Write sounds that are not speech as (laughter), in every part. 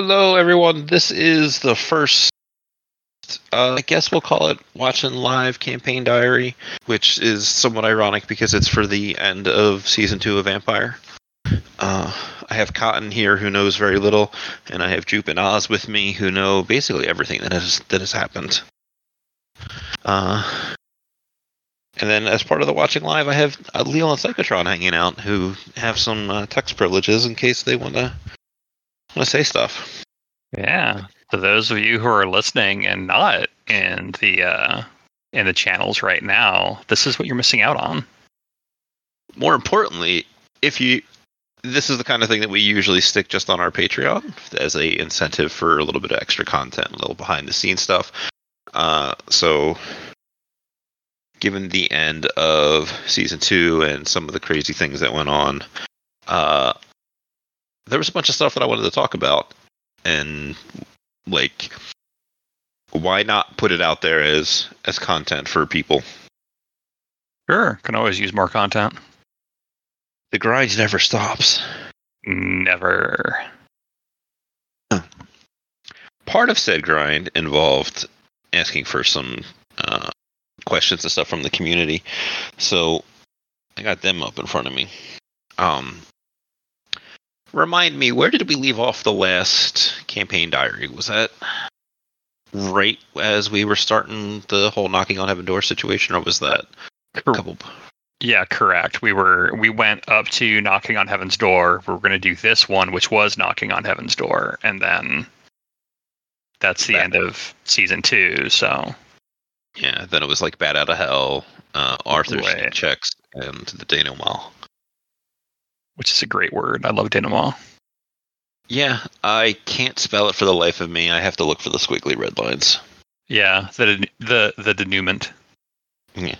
Hello, everyone. This is the first, uh, I guess we'll call it Watching Live Campaign Diary, which is somewhat ironic because it's for the end of season two of Vampire. Uh, I have Cotton here who knows very little, and I have Jupe and Oz with me who know basically everything that has that has happened. Uh, and then as part of the watching live, I have uh, and Psychotron hanging out who have some uh, text privileges in case they want to to say stuff. Yeah. For those of you who are listening and not in the uh, in the channels right now, this is what you're missing out on. More importantly, if you this is the kind of thing that we usually stick just on our Patreon as a incentive for a little bit of extra content, a little behind the scenes stuff. Uh, so, given the end of season two and some of the crazy things that went on, uh, there was a bunch of stuff that I wanted to talk about, and like, why not put it out there as as content for people? Sure, can always use more content. The grind never stops. Never. Part of said grind involved asking for some uh, questions and stuff from the community. So I got them up in front of me. Um, remind me, where did we leave off the last campaign diary? Was that right as we were starting the whole knocking on heaven door situation, or was that a couple? Yeah, correct. We were we went up to knocking on heaven's door. We are going to do this one, which was knocking on heaven's door, and then that's the end of season two. So yeah, then it was like Bat Out of Hell, uh, Arthur's Right. checks, and the denouement. Which is a great word. I love denouement. Yeah, I can't spell it for the life of me. I have to look for the squiggly red lines. Yeah, the the the denouement. Yeah.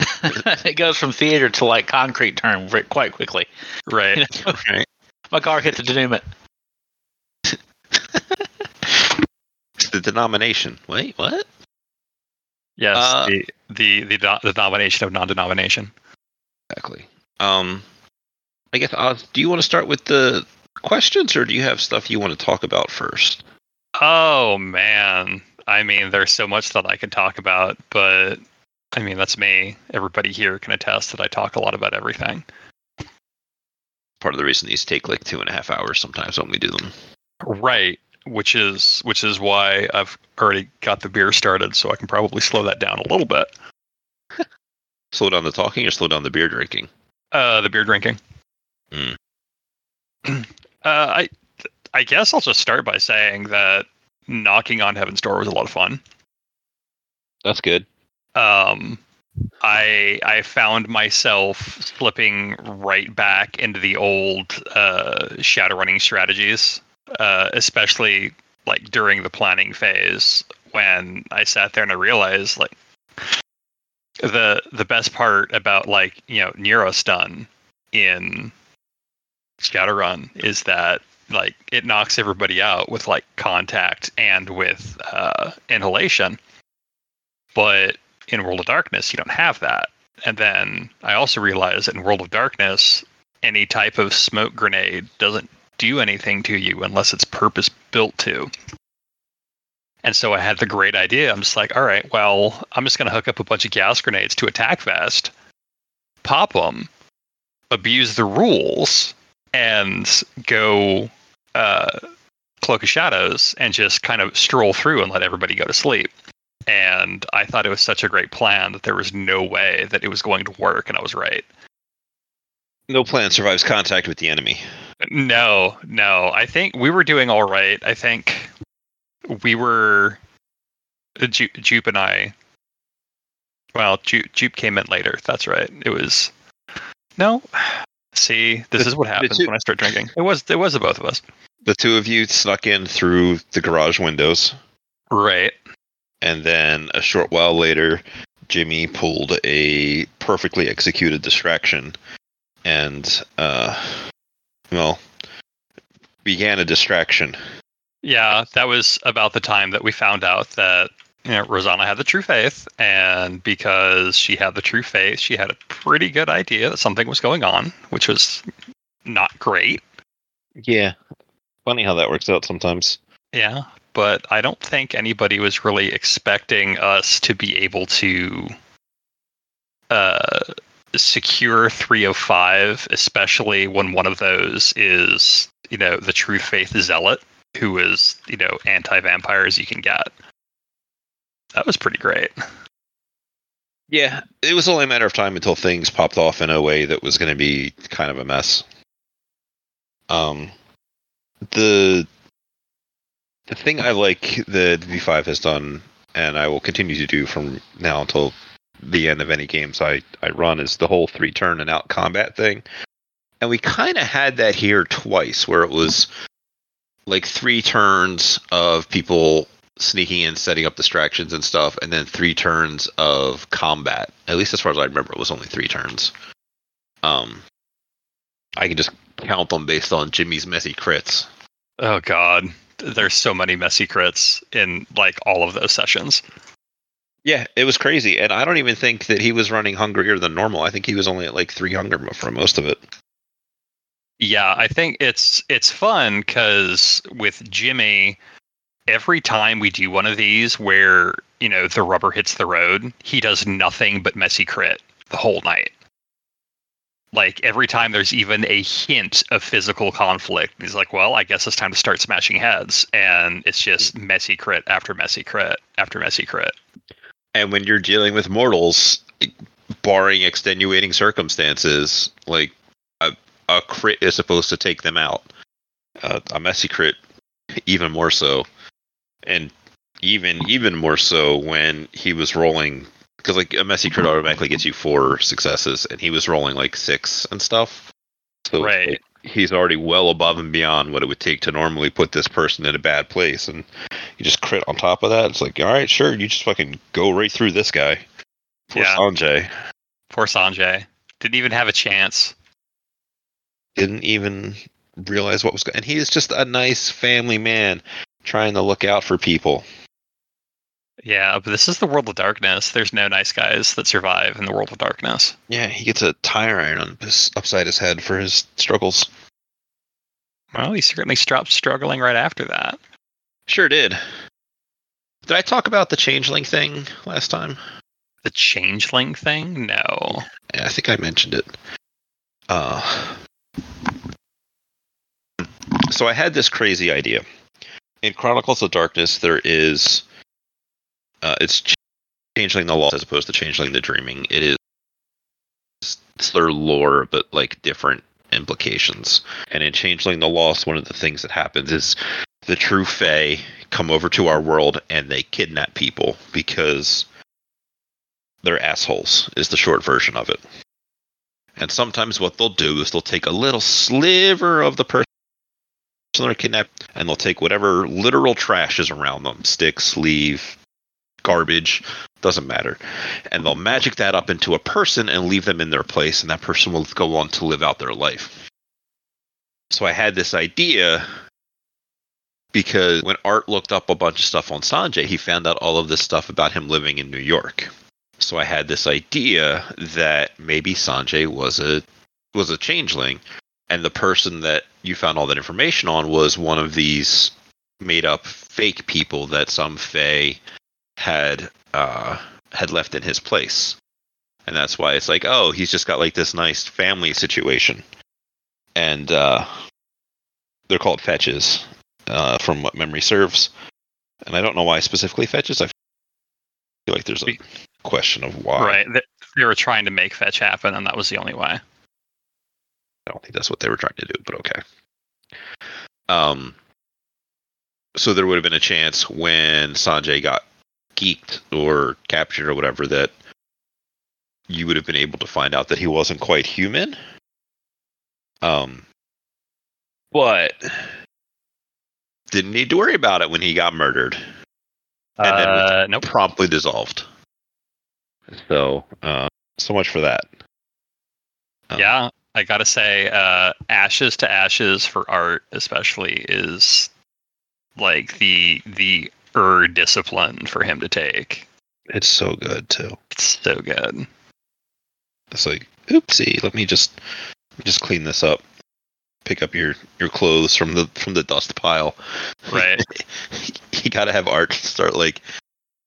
(laughs) it goes from theater to like concrete term quite quickly. Right. You know? Right. My car hit the denouement. It's the denomination. Wait, what? Yes. Uh, the the the, do- the denomination of non-denomination. Exactly. Um, I guess. Oz, do you want to start with the questions, or do you have stuff you want to talk about first? Oh man. I mean, there's so much that I could talk about, but I mean, that's me. Everybody here can attest that I talk a lot about everything. Part of the reason these take like two and a half hours sometimes when we do them. Right. Which is which is why I've already got the beer started, so I can probably slow that down a little bit. (laughs) Slow down the talking or slow down the beer drinking. Uh, the beer drinking. Hmm. (clears throat) uh, I I guess I'll just start by saying that knocking on heaven's door was a lot of fun. That's good. Um, I I found myself slipping right back into the old uh, shadow running strategies, uh, especially like during the planning phase when I sat there and I realized like the the best part about like you know Neurostun in Shadowrun is that like it knocks everybody out with like contact and with uh, inhalation, but in World of Darkness you don't have that. And then I also realized that in World of Darkness, any type of smoke grenade doesn't do anything to you unless it's purpose built to. And so I had the great idea. I'm just like, all right, well, I'm just going to hook up a bunch of gas grenades to attack vest, pop them, abuse the rules, and go uh, cloak of shadows and just kind of stroll through and let everybody go to sleep. And I thought it was such a great plan that there was no way that it was going to work, and I was right. No plan survives contact with the enemy. No, no. I think we were doing all right. I think we were uh, Ju- Jupe and I. Well, Ju- Jupe came in later. That's right. It was no. See, this The- is what happens two- when I start drinking. It was it was the both of us. The two of you snuck in through the garage windows, Right. and then a short while later, Jimmy pulled a perfectly executed distraction, and uh, well, began a distraction. Yeah, that was about the time that we found out that you know, Rosanna had the true faith, and because she had the true faith, she had a pretty good idea that something was going on, which was not great. Yeah. Funny how that works out sometimes. Yeah, but I don't think anybody was really expecting us to be able to uh, secure 305, especially when one of those is, you know, the true Faith Zealot, who is, you know, anti vampire as you can get. That was pretty great. Yeah, it was only a matter of time until things popped off in a way that was going to be kind of a mess. Um, the the thing I like that V5 has done, and I will continue to do from now until the end of any games I, I run, is the whole three turn and out combat thing. And we kind of had that here twice, where it was like three turns of people sneaking in, setting up distractions and stuff, and then three turns of combat. At least as far as I remember, it was only three turns. Um, I can just count them based on Jimmy's messy crits. Oh god, there's so many messy crits in like all of those sessions. Yeah, it was crazy, and I don't even think that he was running hungrier than normal. I think he was only at like three hunger for most of it. Yeah, I think it's it's fun because with Jimmy, every time we do one of these where you know the rubber hits the road, he does nothing but messy crit the whole night. Like every time there's even a hint of physical conflict, he's like, "Well, I guess it's time to start smashing heads," and it's just messy crit after messy crit after messy crit. And when you're dealing with mortals, barring extenuating circumstances, like a, a crit is supposed to take them out. Uh, a messy crit, even more so, and even even more so when he was rolling because like a messy crit automatically gets you four successes, and he was rolling like six and stuff. So Right. like, he's already well above and beyond what it would take to normally put this person in a bad place, and you just crit on top of that. It's like, all right, sure, you just fucking go right through this guy. Poor Yeah. Sanjay Poor Sanjay didn't even have a chance. didn't even realize what was going. And he is just a nice family man trying to look out for people. Yeah, but this is the world of darkness. There's no nice guys that survive in the world of darkness. Yeah, he gets a tire iron on his, upside his head for his struggles. Well, he certainly stopped struggling right after that. Sure did. Did I talk about the changeling thing last time? The changeling thing? No. Yeah, I think I mentioned it. Uh, so I had this crazy idea. In Chronicles of Darkness, there is uh, it's ch- changeling the law as opposed to changeling the dreaming. It is it's their lore, but like different implications. And in changeling the lost, one of the things that happens is the true Fae come over to our world and they kidnap people because they're assholes. Is the short version of it. And sometimes what they'll do is they'll take a little sliver of the person they're kidnapped, and they'll take whatever literal trash is around them sticks, leaf, garbage, doesn't matter. And they'll magic that up into a person and leave them in their place, and that person will go on to live out their life. So I had this idea because when Art looked up a bunch of stuff on Sanjay, he found out all of this stuff about him living in New York. So I had this idea that maybe Sanjay was a was a changeling, and the person that you found all that information on was one of these made up fake people that some Fae had uh, had left in his place, and that's why it's like, oh, he's just got like this nice family situation, and uh, they're called fetches, uh, from what memory serves, and I don't know why specifically fetches. I feel like there's a question of why. Right. They were trying to make fetch happen, and that was the only way. I don't think that's what they were trying to do, but okay. Um, so there would have been a chance when Sanjay got geeked or captured or whatever that you would have been able to find out that he wasn't quite human. Um, but didn't need to worry about it when he got murdered And then Uh, nope. promptly dissolved. So, uh, so much for that. Um, Yeah, I gotta say, uh, ashes to ashes for art, especially, is like the the er discipline for him to take. It's so good too. It's so good. It's like, oopsie, let me just let me just clean this up. pick up your your clothes from the from the dust pile. Right. (laughs) he got to have Art start like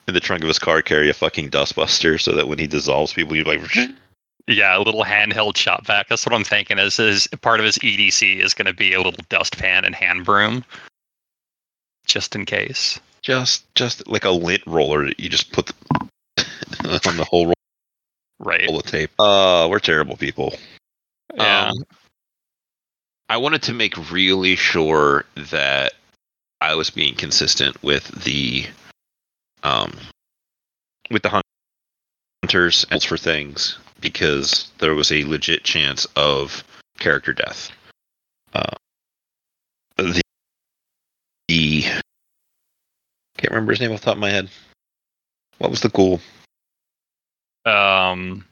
in the trunk of his car carry a fucking dustbuster so that when he dissolves people, you like. (laughs) Yeah, a little handheld shop vac. That's what I'm thinking. Is is part of his EDC is going to be a little dustpan and hand broom, just in case. Just just like a lint roller that you just put the, (laughs) on the whole roll Right. of tape. Uh, we're terrible people. Yeah. Um, I wanted to make really sure that I was being consistent with the um with the hunters and for things because there was a legit chance of character death. Uh, the, the can't remember his name off the top of my head. What was the ghoul? Um,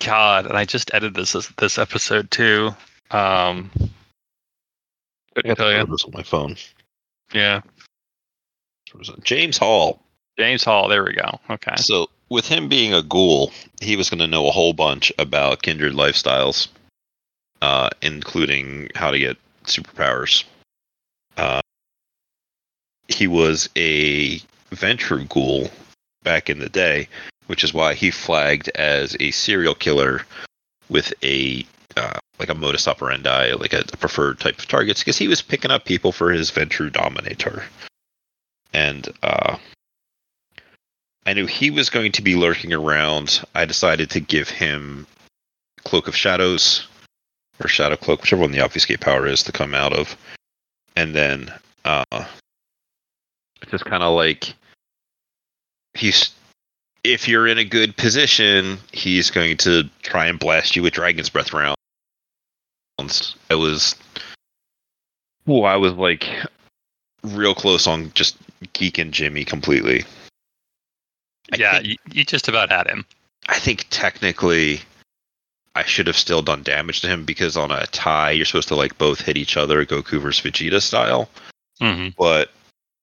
God, and I just edited this this episode too. Um, I got tell ya. photos on my phone. yeah, Where was it? James Hall. James Hall. There we go. Okay. So, with him being a ghoul, he was going to know a whole bunch about kindred lifestyles, uh, including how to get superpowers. Uh, he was a Ventrue ghoul back in the day, which is why he flagged as a serial killer with a uh, like a modus operandi, like a, a preferred type of targets, because he was picking up people for his Ventrue Dominator. And uh, I knew he was going to be lurking around. I decided to give him Cloak of Shadows or Shadow Cloak, whichever one the obfuscate power is to come out of. And then uh just kind of like he's if you're in a good position, he's going to try and blast you with Dragon's Breath rounds. I was well, I was like real close on just geeking Jimmy completely. Yeah, think- you, just about had him. I think technically I should have still done damage to him because on a tie you're supposed to like both hit each other Goku versus Vegeta style. hmm But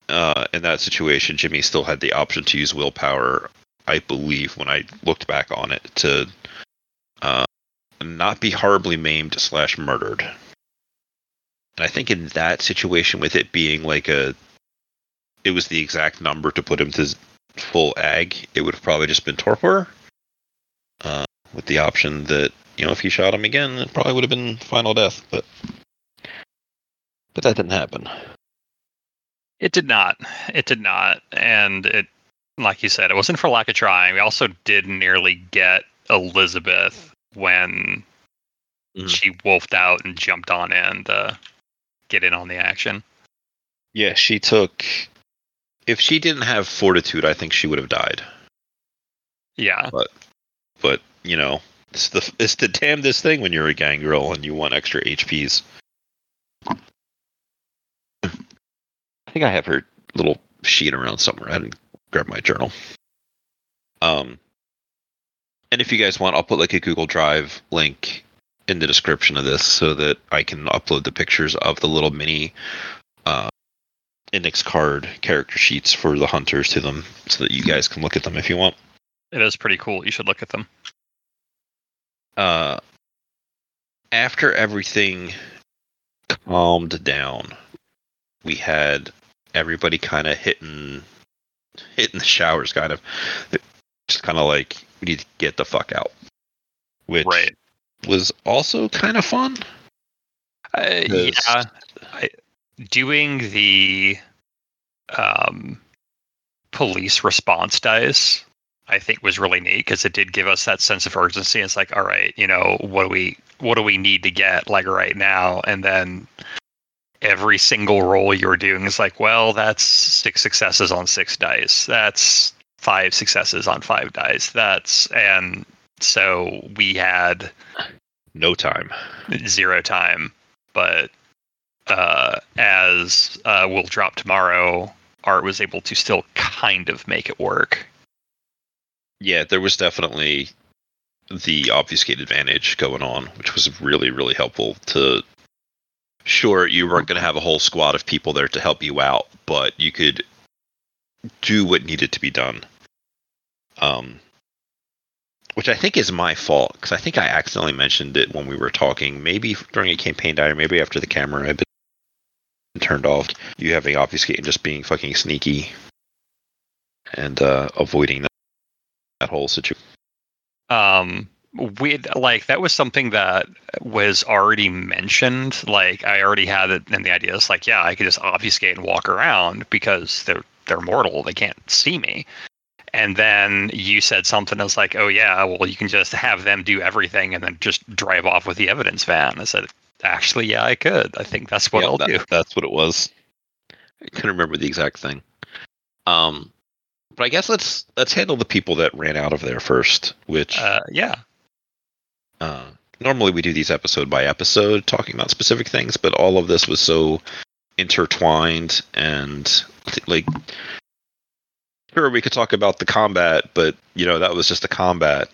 uh, in that situation, Jimmy still had the option to use willpower. I believe when I looked back on it to uh, not be horribly maimed slash murdered. And I think in that situation, with it being like a, it was the exact number to put him to full ag. It would have probably just been torpor. Uh, with the option that you know if he shot him again, it probably would have been final death. But but that didn't happen. It did not. It did not. And it, like you said, it wasn't for lack of trying. We also did nearly get Elizabeth when Mhm. she wolfed out and jumped on in to get in on the action. Yeah, she took. If she didn't have fortitude, I think she would have died. Yeah. But but you know, it's the it's the damnedest thing when you're a gangrel and you want extra HPs. I think I have her little sheet around somewhere. I didn't grab my journal. Um, and if you guys want, I'll put like a Google Drive link in the description of this so that I can upload the pictures of the little mini uh, index card character sheets for the hunters to them, so that you guys can look at them if you want. It is pretty cool. You should look at them. uh, after everything calmed down, we had everybody kind of hitting hitting the showers, kind of just kind of like we need to get the fuck out, which Right. was also kind of fun. Uh, yeah. Doing the um, police response dice, I think, was really neat because it did give us that sense of urgency. It's like, all right, you know, what do we what do we need to get like right now? And then every single roll you're doing is like, well, that's six successes on six dice. That's five successes on five dice. That's and so we had No time. zero time, but uh, as uh, will drop tomorrow, Art was able to still kind of make it work. Yeah, there was definitely the obfuscate advantage going on, which was really, really helpful to sure you weren't going to have a whole squad of people there to help you out, but you could do what needed to be done. Um which I think is my fault because I think I accidentally mentioned it when we were talking. Maybe during a campaign diary, maybe after the camera been turned off. You having obfuscate and just being fucking sneaky and uh, avoiding that, that whole situation. Um, we like that was something that was already mentioned. Like I already had it in the idea. It's like, yeah, I could just obfuscate and walk around because they're they're mortal. They can't see me. And then you said something that's like, oh yeah, well you can just have them do everything and then just drive off with the evidence van. I said, actually, yeah, I could. I think that's what Yeah, I'll that- do. That's what it was. I couldn't remember the exact thing. Um, but I guess let's let's handle the people that ran out of there first. Which Uh, yeah, uh, normally we do these episode by episode, talking about specific things, but all of this was so intertwined and like. Sure, we could talk about the combat, but you know that was just the combat.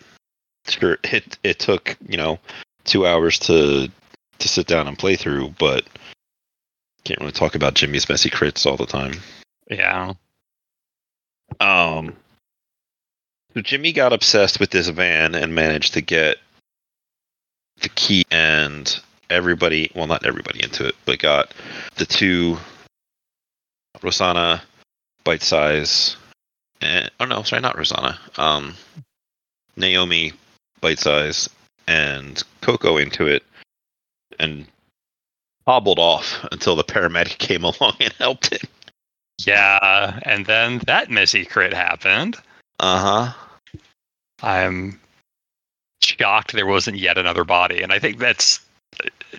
Sure, it it took you know two hours to to sit down and play through, but can't really talk about Jimmy's messy crits all the time. yeah. Um, so Jimmy got obsessed with this van and managed to get the key and everybody, well, not everybody into it, but got the two Rosanna, Bite Size, and oh no, sorry, not Rosanna. Um, Naomi, Bite Size, and Coco into it, and hobbled off until the paramedic (laughs) came along and helped him. Yeah, and then that messy crit happened. Uh huh. I'm shocked there wasn't yet another body, and I think that's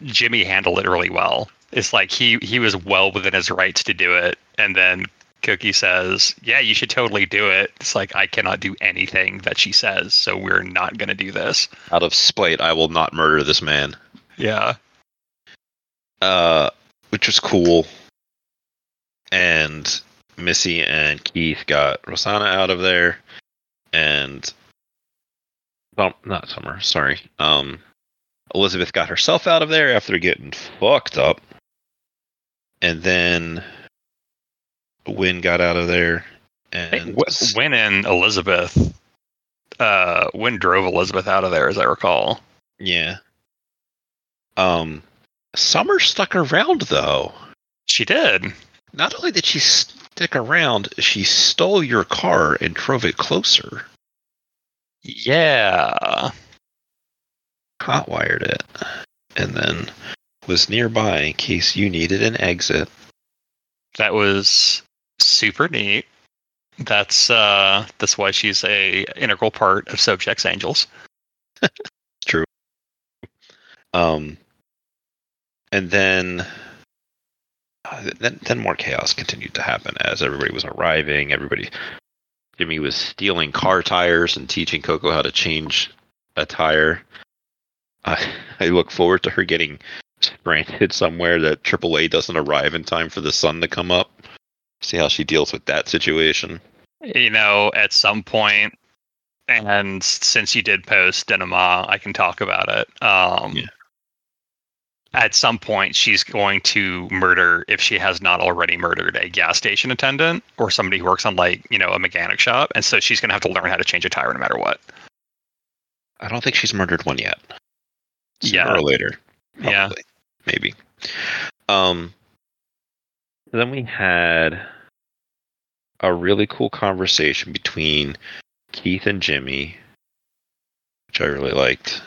Jimmy handled it really well. It's like he he was well within his rights to do it, and then Cookie says, "Yeah, you should totally do it." It's like I cannot do anything that she says, so we're not going to do this. Out of spite, I will not murder this man. Yeah, uh, which was cool. And Missy and Keith got Rosanna out of there, and well, not Summer, sorry. Um, Elizabeth got herself out of there after getting fucked up, and then Win got out of there, and Win and Elizabeth, uh, Win drove Elizabeth out of there, as I recall. yeah. Um, Summer stuck around though. She did. Not only did she stick around, she stole your car and drove it closer. Yeah. Hotwired it. And then was nearby in case you needed an exit. that was super neat. That's uh that's why she's a integral part of Sobchak's Angels. (laughs) True. Um, and then, uh, then, then more chaos continued to happen as everybody was arriving. Everybody, Jimmy was stealing car tires and teaching Coco how to change a tire. I I look forward to her getting stranded somewhere that AAA doesn't arrive in time for the sun to come up. See how she deals with that situation. You know, at some point, and since you did post Denema, I can talk about it. Um Yeah. At some point, she's going to murder, if she has not already murdered, a gas station attendant or somebody who works on, like, you know, a mechanic shop. And so she's going to have to learn how to change a tire no matter what. I don't think she's murdered one yet. Sooner Yeah. or later. Yeah. Maybe. Um then we had a really cool conversation between Keith and Jimmy, which I really liked.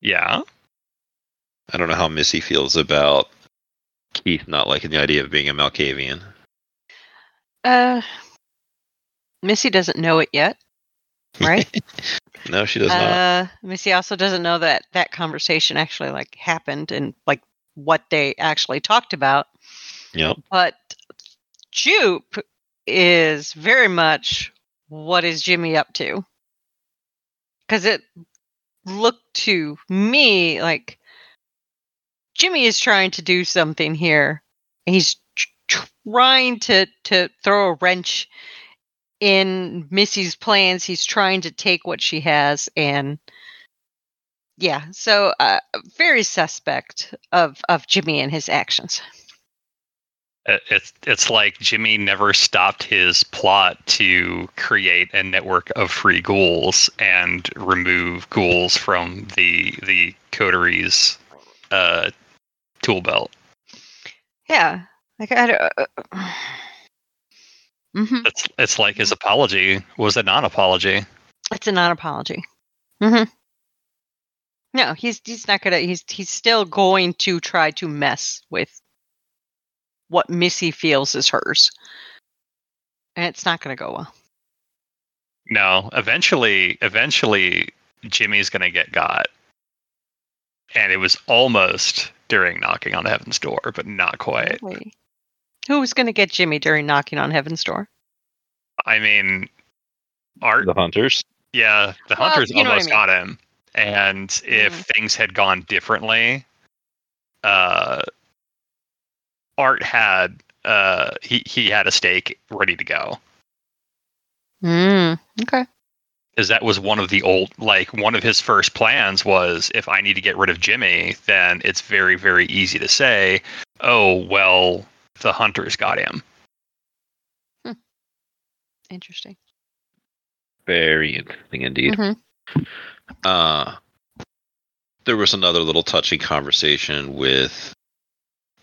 Yeah. I don't know how Missy feels about Keith not liking the idea of being a Malkavian. Uh, Missy doesn't know it yet, right? (laughs) No, she does not. uh, Missy also doesn't know that that conversation actually like happened and like what they actually talked about. Yep. But Jupe is very much what is Jimmy up to? Because it looked to me like Jimmy is trying to do something here. He's trying to to throw a wrench in Missy's plans. He's trying to take what she has and yeah, so uh, very suspect of of Jimmy and his actions. It- It's it's like Jimmy never stopped his plot to create a network of free ghouls and remove ghouls from the the coteries uh, tool belt. Yeah. Like I don't. (sighs) hmm It's it's like his apology was a non-apology. It's a non-apology. Mm-hmm. No, he's he's not gonna. He's he's still going to try to mess with what Missy feels is hers, and it's not gonna go well. No, eventually, eventually, Jimmy's gonna get got, and it was almost during knocking on heaven's door, but not quite. Really? Who's gonna get Jimmy during knocking on heaven's door? I mean, Art, The hunters. yeah, the Well, hunters you know what I almost mean. got him, and if Mhm. things had gone differently, uh, Art had uh he he had a stake ready to go. Mm, okay. because that was one of the old like one of his first plans was if i need to get rid of jimmy then it's very very easy to say oh well the hunters got him Interesting. Very interesting indeed. Mhm. Uh, there was another little touching conversation with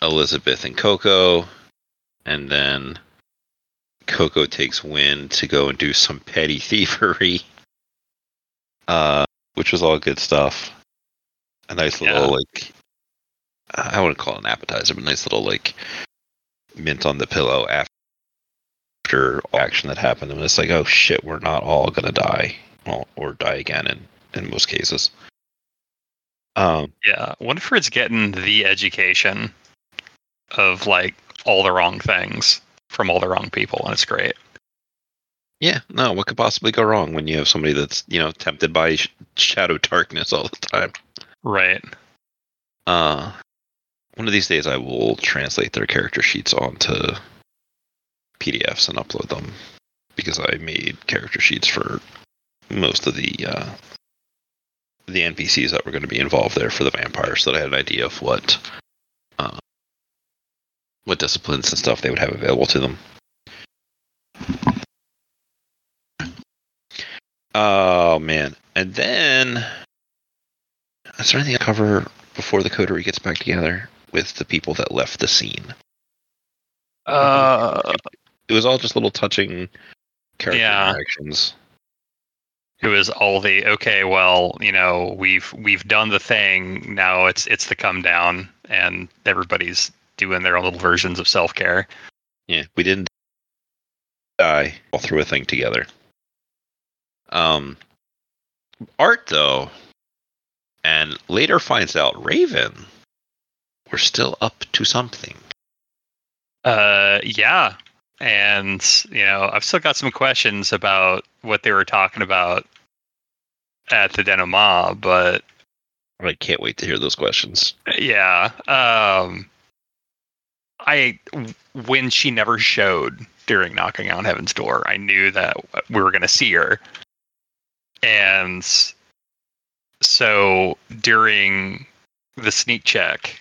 Elizabeth and Coco, and then Coco takes Win to go and do some petty (laughs) thievery, uh, which was all good stuff. A nice little Yeah. like, I wouldn't call it an appetizer, but nice little like mint on the pillow after action that happened, and it's like, oh shit, we're not all gonna die, well, or die again in in most cases. Um, yeah winifred's getting the education of like all the wrong things from all the wrong people and it's great yeah, no, what could possibly go wrong when you have somebody that's you know tempted by sh- shadow darkness all the time? right Uh, one of these days, I will translate their character sheets onto PDFs and upload them because I made character sheets for most of the uh, the NPCs that were going to be involved there for the vampires, so that I had an idea of what uh, what disciplines and stuff they would have available to them. Oh man! And then is there anything to cover before the coterie gets back together with the people that left the scene? uh It was all just little touching character Yeah. interactions. it was all the okay well you know we've we've done the thing now it's it's the come down and everybody's doing their own little versions of self-care Yeah, we didn't die all through a thing together. Um, Art though, and later finds out Raven were still up to something. Uh, yeah, and you know, I've still got some questions about what they were talking about at the denouement, but I can't wait to hear those questions. yeah, um, I when she never showed during knocking on heaven's door, I knew that we were going to see her, and so during the sneak check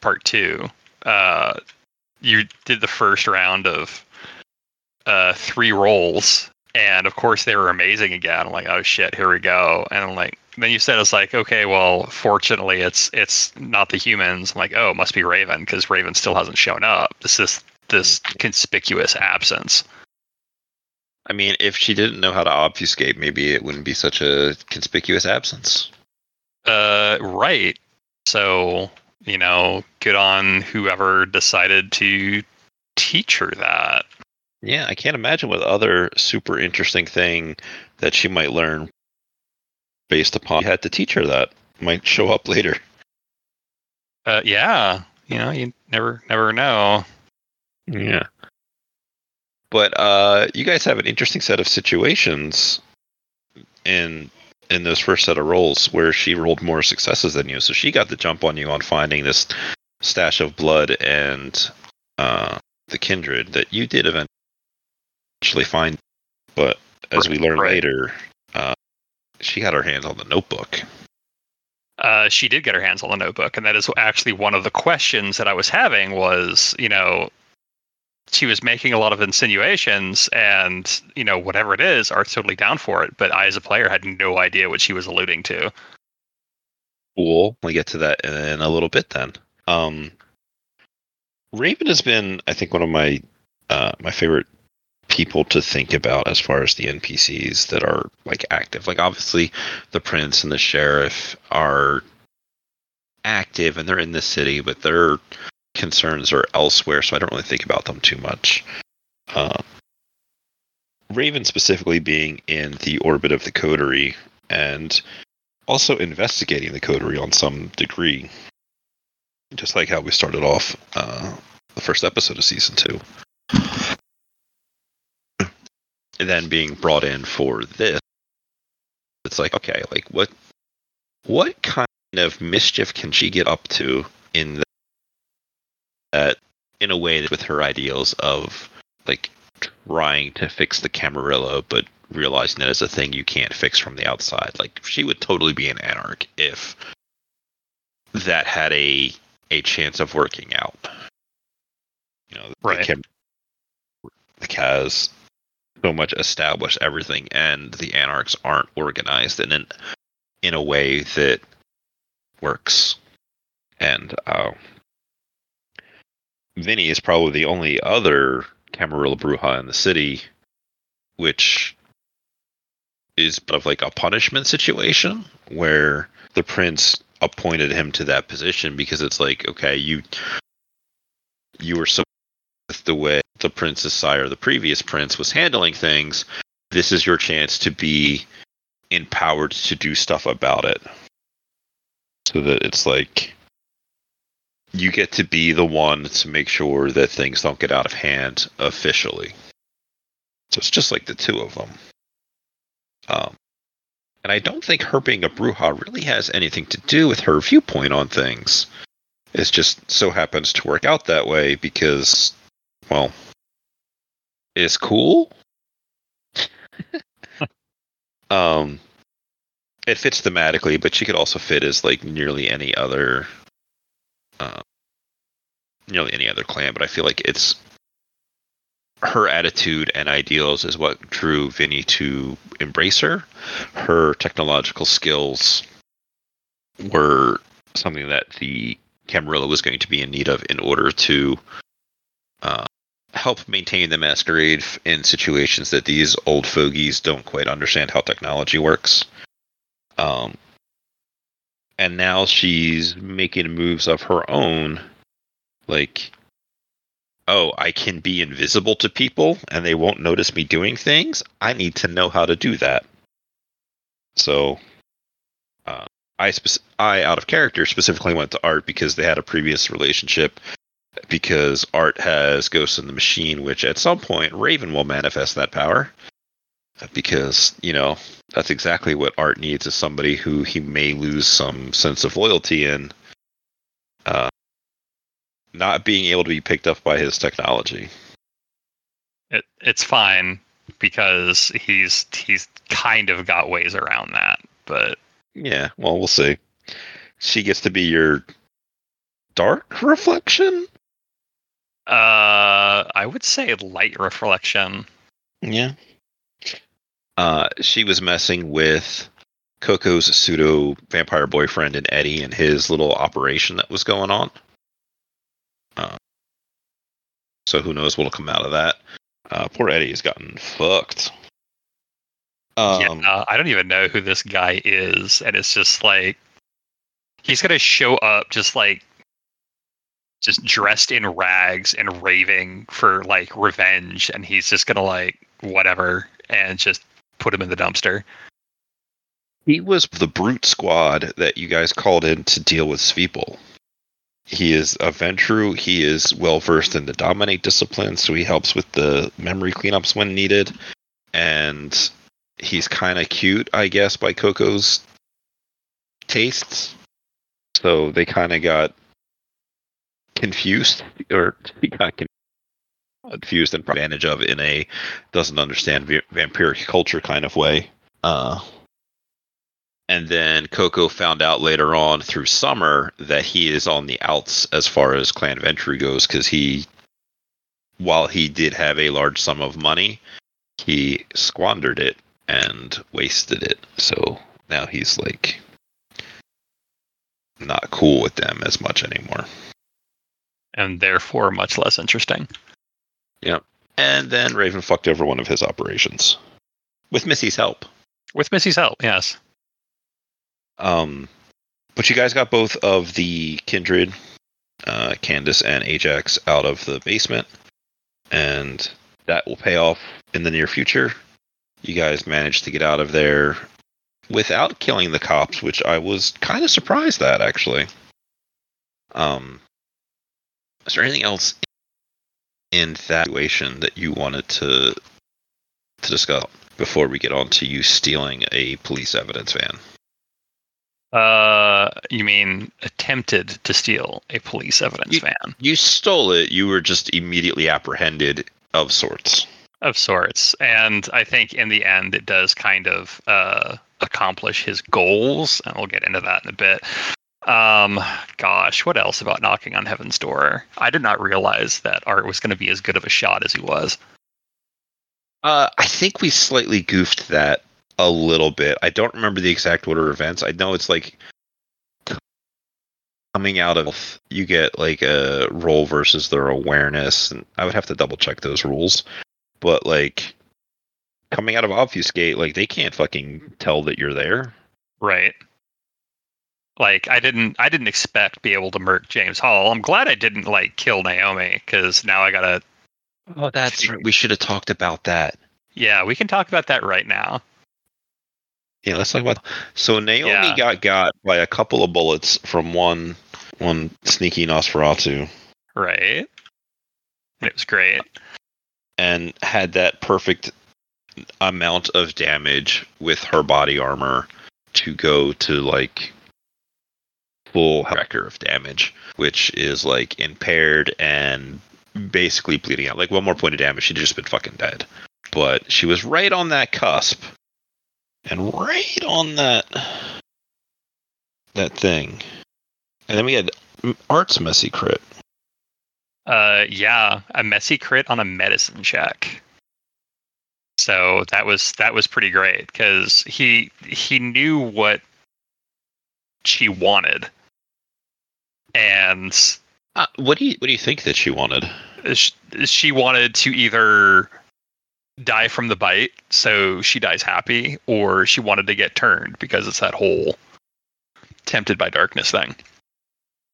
part two, uh, you did the first round of uh, three rolls, and of course they were amazing again. I'm like, oh shit, here we go. And I'm like, then you said it's like, okay, well, fortunately, it's it's not the humans. I'm like, oh, it must be Raven because Raven still hasn't shown up. This is this conspicuous absence. I mean, if she didn't know how to obfuscate, maybe it wouldn't be such a conspicuous absence. Uh, right. So you know, good on whoever decided to teach her that. Yeah, I can't imagine what other super interesting thing that she might learn based upon you had to teach her that might show up later. Uh, yeah, you know, you never never know. Yeah. But uh you guys have an interesting set of situations in in those first set of rolls where she rolled more successes than you. So she got the jump on you on finding this stash of blood and uh the kindred that you did eventually find. But as we learn Right. later, uh she got her hands on the notebook. Uh, she did get her hands on the notebook, and that is actually one of the questions that I was having was, you know, she was making a lot of insinuations, and you know whatever it is, Art's totally down for it. But I, as a player, had no idea what she was alluding to. Cool. We'll get to that in a little bit then. Um, Raven has been, I think, one of my uh, my favorite people to think about as far as the NPCs that are like active. Like obviously, the prince and the sheriff are active and they're in the city, but their concerns are elsewhere, so I don't really think about them too much. Uh, Raven specifically being in the orbit of the coterie and also investigating the coterie on some degree, just like how we started off uh, the first episode of season two. And then being brought in for this, it's like okay, like what, what kind of mischief can she get up to in that, in a way that with her ideals of like trying to fix the Camarilla, but realizing that it's a thing you can't fix from the outside. Like she would totally be an anarch if that had a a chance of working out. You know, Right. the Cam- has so much established everything, and the anarchs aren't organized in an in a way that works. And uh, Vinny is probably the only other Camarilla Brujah in the city, which is but of like a punishment situation where the prince appointed him to that position because it's like, okay, you you were so with the way the prince's sire, the previous prince, was handling things. This is your chance to be empowered to do stuff about it. So that it's like you get to be the one to make sure that things don't get out of hand officially. So it's just like the two of them. Um, and I don't think her being a Brujah really has anything to do with her viewpoint on things. It just so happens to work out that way because, well, it's cool. (laughs) um, it fits thematically, but she could also fit as like nearly any other, uh, nearly any other clan. But I feel like it's her attitude and ideals is what drew Vinny to embrace her. Her technological skills were something that the Camarilla was going to be in need of in order to uh, help maintain the masquerade in situations that these old fogies don't quite understand how technology works. Um, and now she's making moves of her own, like oh, I can be invisible to people and they won't notice me doing things. I need to know how to do that. So, uh, I, I, out of character, specifically went to Art because they had a previous relationship. Because Art has Ghost in the Machine, which at some point Raven will manifest that power. Because, you know, that's exactly what Art needs is somebody who he may lose some sense of loyalty in. Uh, not being able to be picked up by his technology. It, it's fine because he's he's kind of got ways around that, but Yeah, well, we'll see. She gets to be your dark reflection. Uh, I would say light reflection. Yeah. Uh, she was messing with Coco's pseudo vampire boyfriend and Eddie and his little operation that was going on. Uh, so who knows what'll come out of that? Uh, poor Eddie has gotten fucked. Um, yeah, I don't even know who this guy is, and it's just like he's gonna show up just like just dressed in rags and raving for like revenge, and he's just gonna like whatever and just put him in the dumpster. He was the brute squad that you guys called in to deal with Sveeple. He is a Ventrue. He is well versed in the dominate discipline, so he helps with the memory cleanups when needed. And he's kind of cute, I guess, by Coco's tastes. So they kind of got confused, or he got confused and advantage of in a doesn't understand vampiric culture kind of way. Uh, and then Coco found out later on through Summer that he is on the outs as far as Clan Ventrue goes because he while he did have a large sum of money, he squandered it and wasted it. So now he's like not cool with them as much anymore. And therefore much less interesting. Yep. And then Raven fucked over one of his operations with Missy's help. With Missy's help, yes. Um, but you guys got both of the kindred, uh, Candace and Ajax, out of the basement, and that will pay off in the near future. You guys managed to get out of there without killing the cops, which I was kind of surprised at actually. Um, is there anything else in that situation that you wanted to to discuss before we get on to you stealing a police evidence van? Uh, you mean attempted to steal a police evidence You- van You stole it. You were just immediately apprehended of sorts. of sorts, and I think in the end it does kind of uh, accomplish his goals, and we'll get into that in a bit. Um, gosh, what else about knocking on heaven's door? I did not realize that Art was going to be as good of a shot as he was. Uh, I think we slightly goofed that a little bit. I don't remember the exact order of events. I know it's like coming out of you get like a roll versus their awareness, and I would have to double check those rules. But like coming out of obfuscate, like they can't fucking tell that you're there. Right. Like I didn't I didn't expect be able to murk James Hall. I'm glad I didn't like kill Naomi because now I gotta Oh, that's right. We should have talked about that. yeah, we can talk about that right now. Yeah, let's talk about. So Naomi Yeah. got got by a couple of bullets from one one sneaky Nosferatu, Right. And it was great. and had that perfect amount of damage with her body armor to go to like full record of damage, which is like impaired and basically bleeding out. Like one more point of damage, she'd just been fucking dead. But she was right on that cusp, and right on that that thing. And then we had Art's messy crit. Uh yeah, a messy crit on a medicine check. So that was that was pretty great because he he knew what she wanted. And Uh, what do you what do you think that she wanted? sh- she wanted to either die from the bite so she dies happy or she wanted to get turned because it's that whole tempted by darkness thing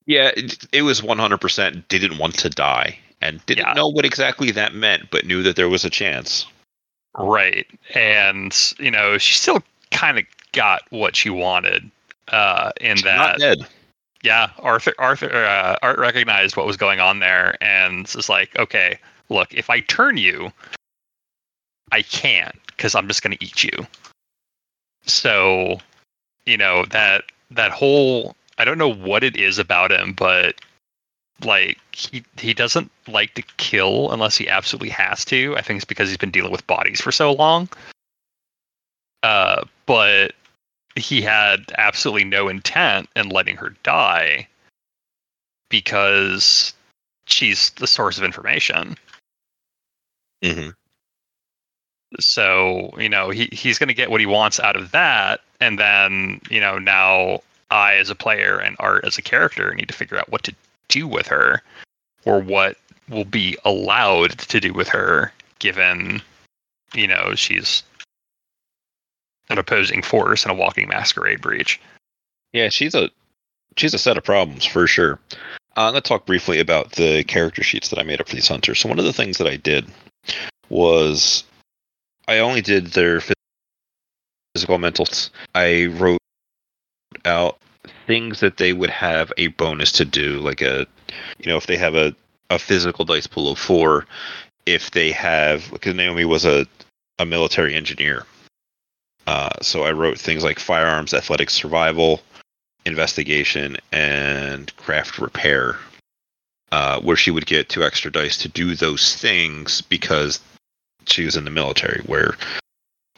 Yeah, it, it was 100% didn't want to die and didn't Yeah. know what exactly that meant, but knew that there was a chance. right and you know she still kind of got what she wanted uh in She's that not dead. Yeah arthur arthur uh, art recognized what was going on there and was like okay look if i turn you i can't because i'm just going to eat you. So you know that that whole i don't know what it is about him but like he he doesn't like to kill unless he absolutely has to. I think it's because he's been dealing with bodies for so long. Uh but he had absolutely no intent in letting her die because she's the source of information. hmm So, you know, he, he's going to get what he wants out of that. And then, you know, now I, as a player, and Art, as a character, need to figure out what to do with her or what will be allowed to do with her given, you know, she's an opposing force and a walking masquerade breach. Yeah, she's a she's a set of problems for sure. Uh, I'm gonna talk briefly about the character sheets that I made up for these hunters. So one of the things that I did was I only did their physical mental. I wrote out things that they would have a bonus to do, like a you know if they have a a physical dice pool of four, if they have because Naomi was a a military engineer. Uh, so I wrote things like firearms, athletics, survival, investigation, and craft repair, uh, where she would get two extra dice to do those things because she was in the military, where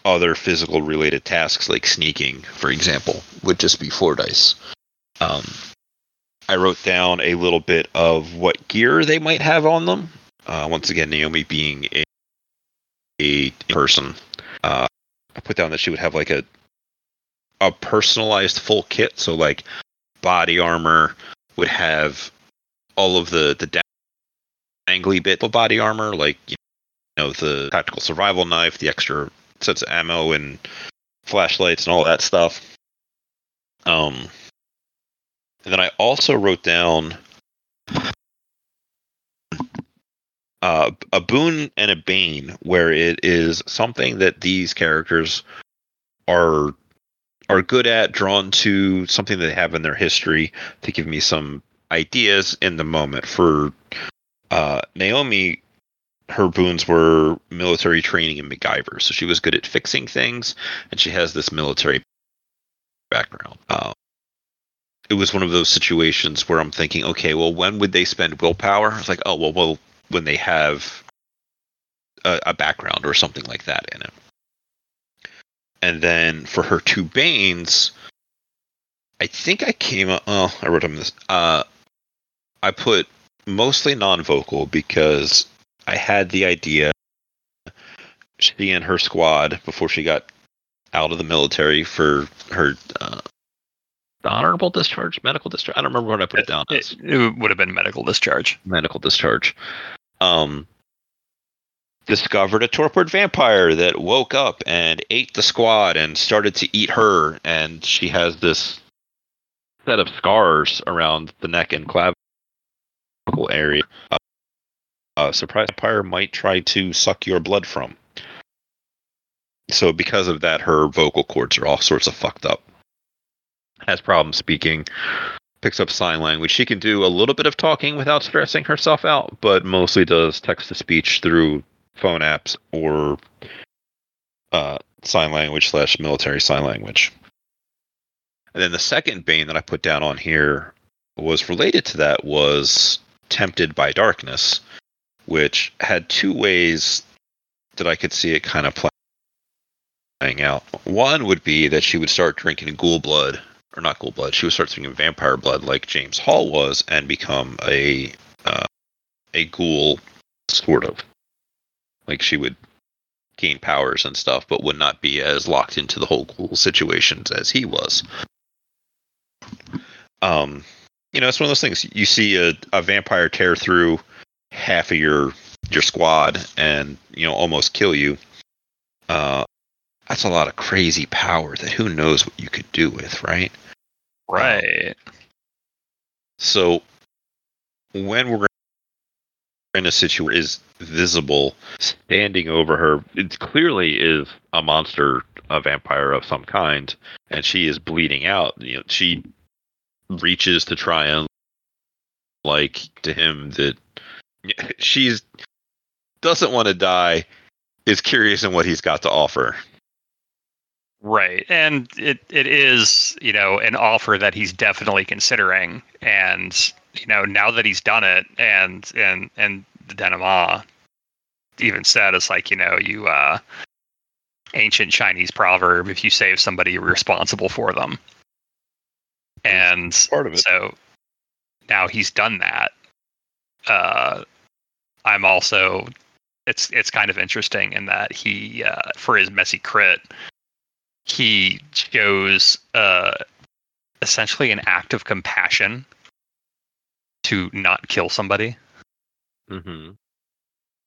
other physical related tasks like sneaking, for example, would just be four dice. Um, I wrote down a little bit of what gear they might have on them. Uh, once again, Naomi being a, a person, uh, I put down that she would have like a a personalized full kit. So like body armor would have all of the the dangly bit of body armor, like you know the tactical survival knife, the extra sets of ammo and flashlights and all that stuff. Um, and then I also wrote down uh, a boon and a bane, where it is something that these characters are are good at, drawn to something they have in their history to give me some ideas in the moment. For uh, Naomi, her boons were military training and MacGyver, so she was good at fixing things, and she has this military background. Uh, it was one of those situations where I'm thinking, okay, well, when would they spend willpower? It's like, oh, well, well, when they have a, a background or something like that in it. And then for her two Banes, I think I came up. Oh, I wrote on this. Uh, I put mostly non-vocal because I had the idea she and her squad before she got out of the military for her uh, honorable discharge, medical discharge. I don't remember what I put it, down as. It, it would have been medical discharge. Medical discharge. Um, discovered a torpid vampire that woke up and ate the squad and started to eat her, and she has this set of scars around the neck and clavicle area. Uh, a surprise vampire might try to suck your blood from. So because of that, her vocal cords are all sorts of fucked up. Has problems speaking. Picks up sign language. She can do a little bit of talking without stressing herself out, but mostly does text to speech through phone apps or uh, sign language slash military sign language. And then the second bane that I put down on here was related to that was tempted by darkness, which had two ways that I could see it kind of playing out. One would be that she would start drinking ghoul blood, or not ghoul blood. She would start drinking vampire blood, like James Hall was, and become a uh, a ghoul, sort of. Like she would gain powers and stuff, but would not be as locked into the whole ghoul situations as he was. Um, you know, it's one of those things. You see a, a vampire tear through half of your your squad and you know almost kill you. Uh, that's a lot of crazy power that who knows what you could do with, right? Right. So when we're in a situation is visible standing over her it clearly is a monster a vampire of some kind and she is bleeding out you know she reaches to try and like to him that (laughs) she's doesn't want to die is curious in what he's got to offer right. And it it is you know an offer that he's definitely considering. And you know now that he's done it and and and the denouement even said it's like you know you uh ancient chinese proverb if you save somebody you're responsible for them. And part of it. so now he's done that. Uh i'm also it's it's kind of interesting in that he uh for his messy crit he shows uh essentially an act of compassion to not kill somebody mm-hmm.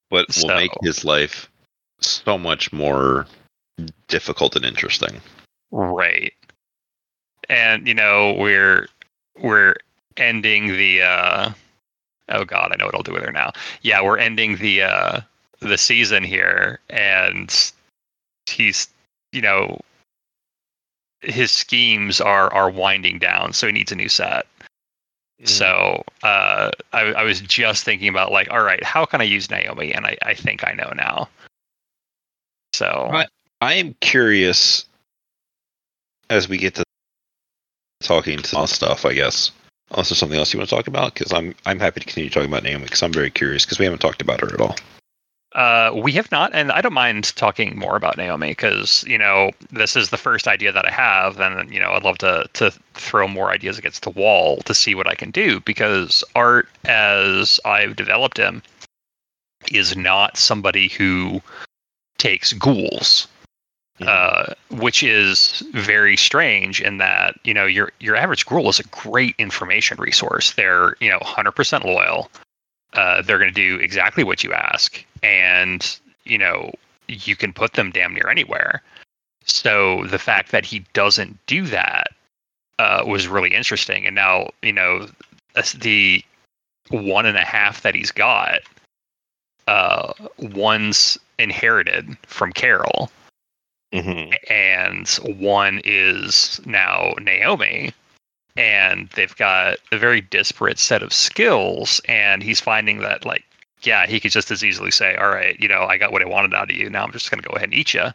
but will So- make his life so much more difficult and interesting Right. And you know, we're we're ending the uh oh god, I know what I'll do with her now. Yeah, we're ending the uh the season here and he's you know his schemes are are winding down, so he needs a new set. So uh I I was just thinking about like, all right, how can I use Naomi? And I, I think I know now. So Right. I am curious as we get to talking to all stuff, I guess. Unless there's something else you want to talk about, because I'm I'm happy to continue talking about Naomi because I'm very curious because we haven't talked about her at all. Uh, we have not, and I don't mind talking more about Naomi because you know this is the first idea that I have, and you know I'd love to to throw more ideas against the wall to see what I can do because art, as I've developed him, is not somebody who takes ghouls. Uh, which is very strange in that you know your your average ghoul is a great information resource. They're you know 100% loyal. Uh, they're going to do exactly what you ask, and you know you can put them damn near anywhere. So the fact that he doesn't do that uh, was really interesting. And now you know the one and a half that he's got, uh, one's inherited from Carol Mm-hmm. and one is now Naomi. And they've got a very disparate set of skills, and he's finding that, like, yeah, he could just as easily say, "All right, you know, I got what I wanted out of you. Now I'm just going to go ahead and eat you."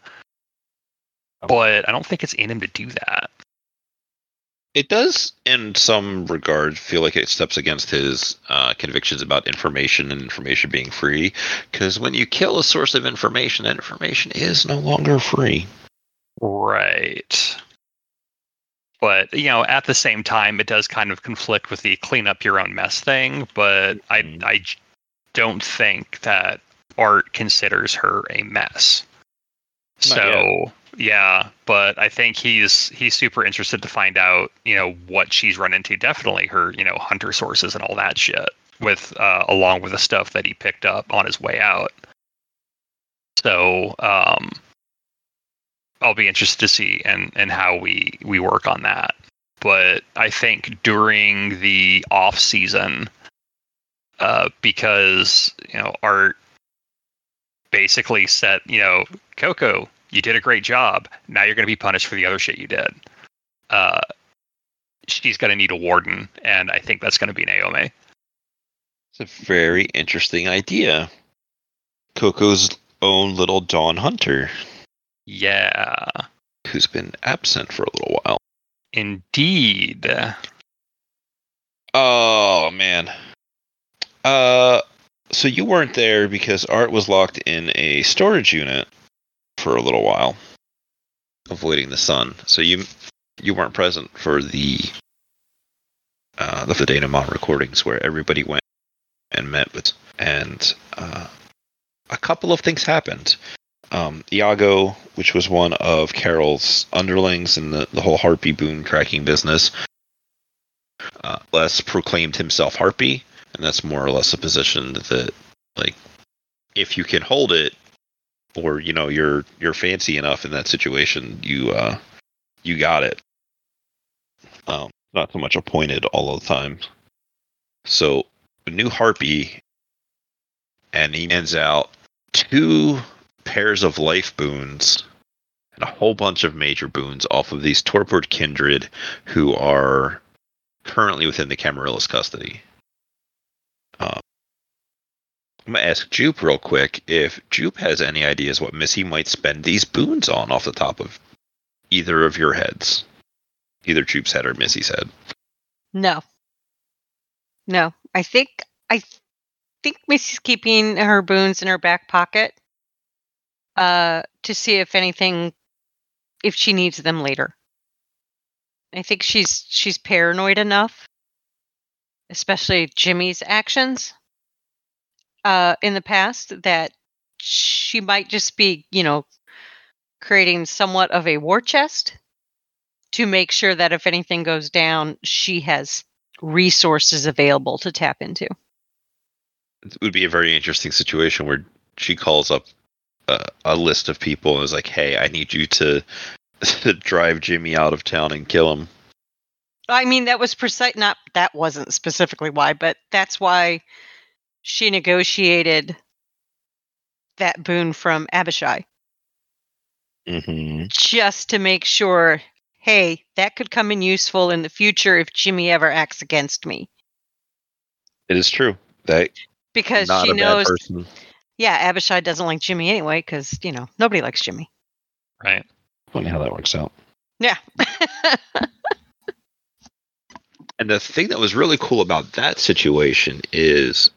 But I don't think it's in him to do that. It does, in some regard, feel like it steps against his uh, convictions about information and information being free. Because when you kill a source of information, that information is no longer free. Right. But, you know, at the same time, it does kind of conflict with the clean up your own mess thing. But I, Mhm. I don't think that Art considers her a mess. Not So, yeah, but I think he's he's super interested to find out, you know, what she's run into. Definitely her, you know, hunter sources and all that shit with uh, along with the stuff that he picked up on his way out. So, um, I'll be interested to see and and how we we work on that. But I think during the off season, uh, because you know Art basically said, you know, Coco, you did a great job. Now you're going to be punished for the other shit you did. Uh, she's going to need a warden, and I think that's going to be Naomi. It's a very interesting idea. Coco's own little Dawn Hunter, Yeah, who's been absent for a little while. indeed. Oh man. Uh so you weren't there because Art was locked in a storage unit for a little while, avoiding the sun. So you you weren't present for the uh the Datamon recordings where everybody went and met with and uh a couple of things happened. Um, Iago, which was one of Carol's underlings in the, the whole Harpy Boon tracking business, uh, Les proclaimed himself Harpy, and that's more or less a position that, like, if you can hold it, or you know you're you're fancy enough in that situation, you uh, you got it. Um, not so much appointed all the time. So a new Harpy, and he ends out two pairs of life boons and a whole bunch of major boons off of these torpid kindred who are currently within the Camarillas custody. Um, I'm gonna ask Jupe real quick if Jupe has any ideas what Missy might spend these boons on off the top of either of your heads, either Jupe's head or Missy's head. No. No. I think I think Missy's keeping her boons in her back pocket uh to see if anything if she needs them later. I think she's she's paranoid enough, especially Jimmy's actions uh in the past that she might just be, you know, creating somewhat of a war chest to make sure that if anything goes down, she has resources available to tap into. It would be a very interesting situation where she calls up a, a list of people and was like, "Hey, I need you to, (laughs) to drive Jimmy out of town and kill him." I mean, that was precise. Not that wasn't specifically why, but that's why she negotiated that boon from Abishai, Mm-hmm. just to make sure. Hey, that could come in useful in the future if Jimmy ever acts against me, It is true that because she knows. Person. Yeah, Abishai doesn't like Jimmy anyway, because you know nobody likes Jimmy. Right. Funny how that works out. Yeah. (laughs) And the thing that was really cool about that situation is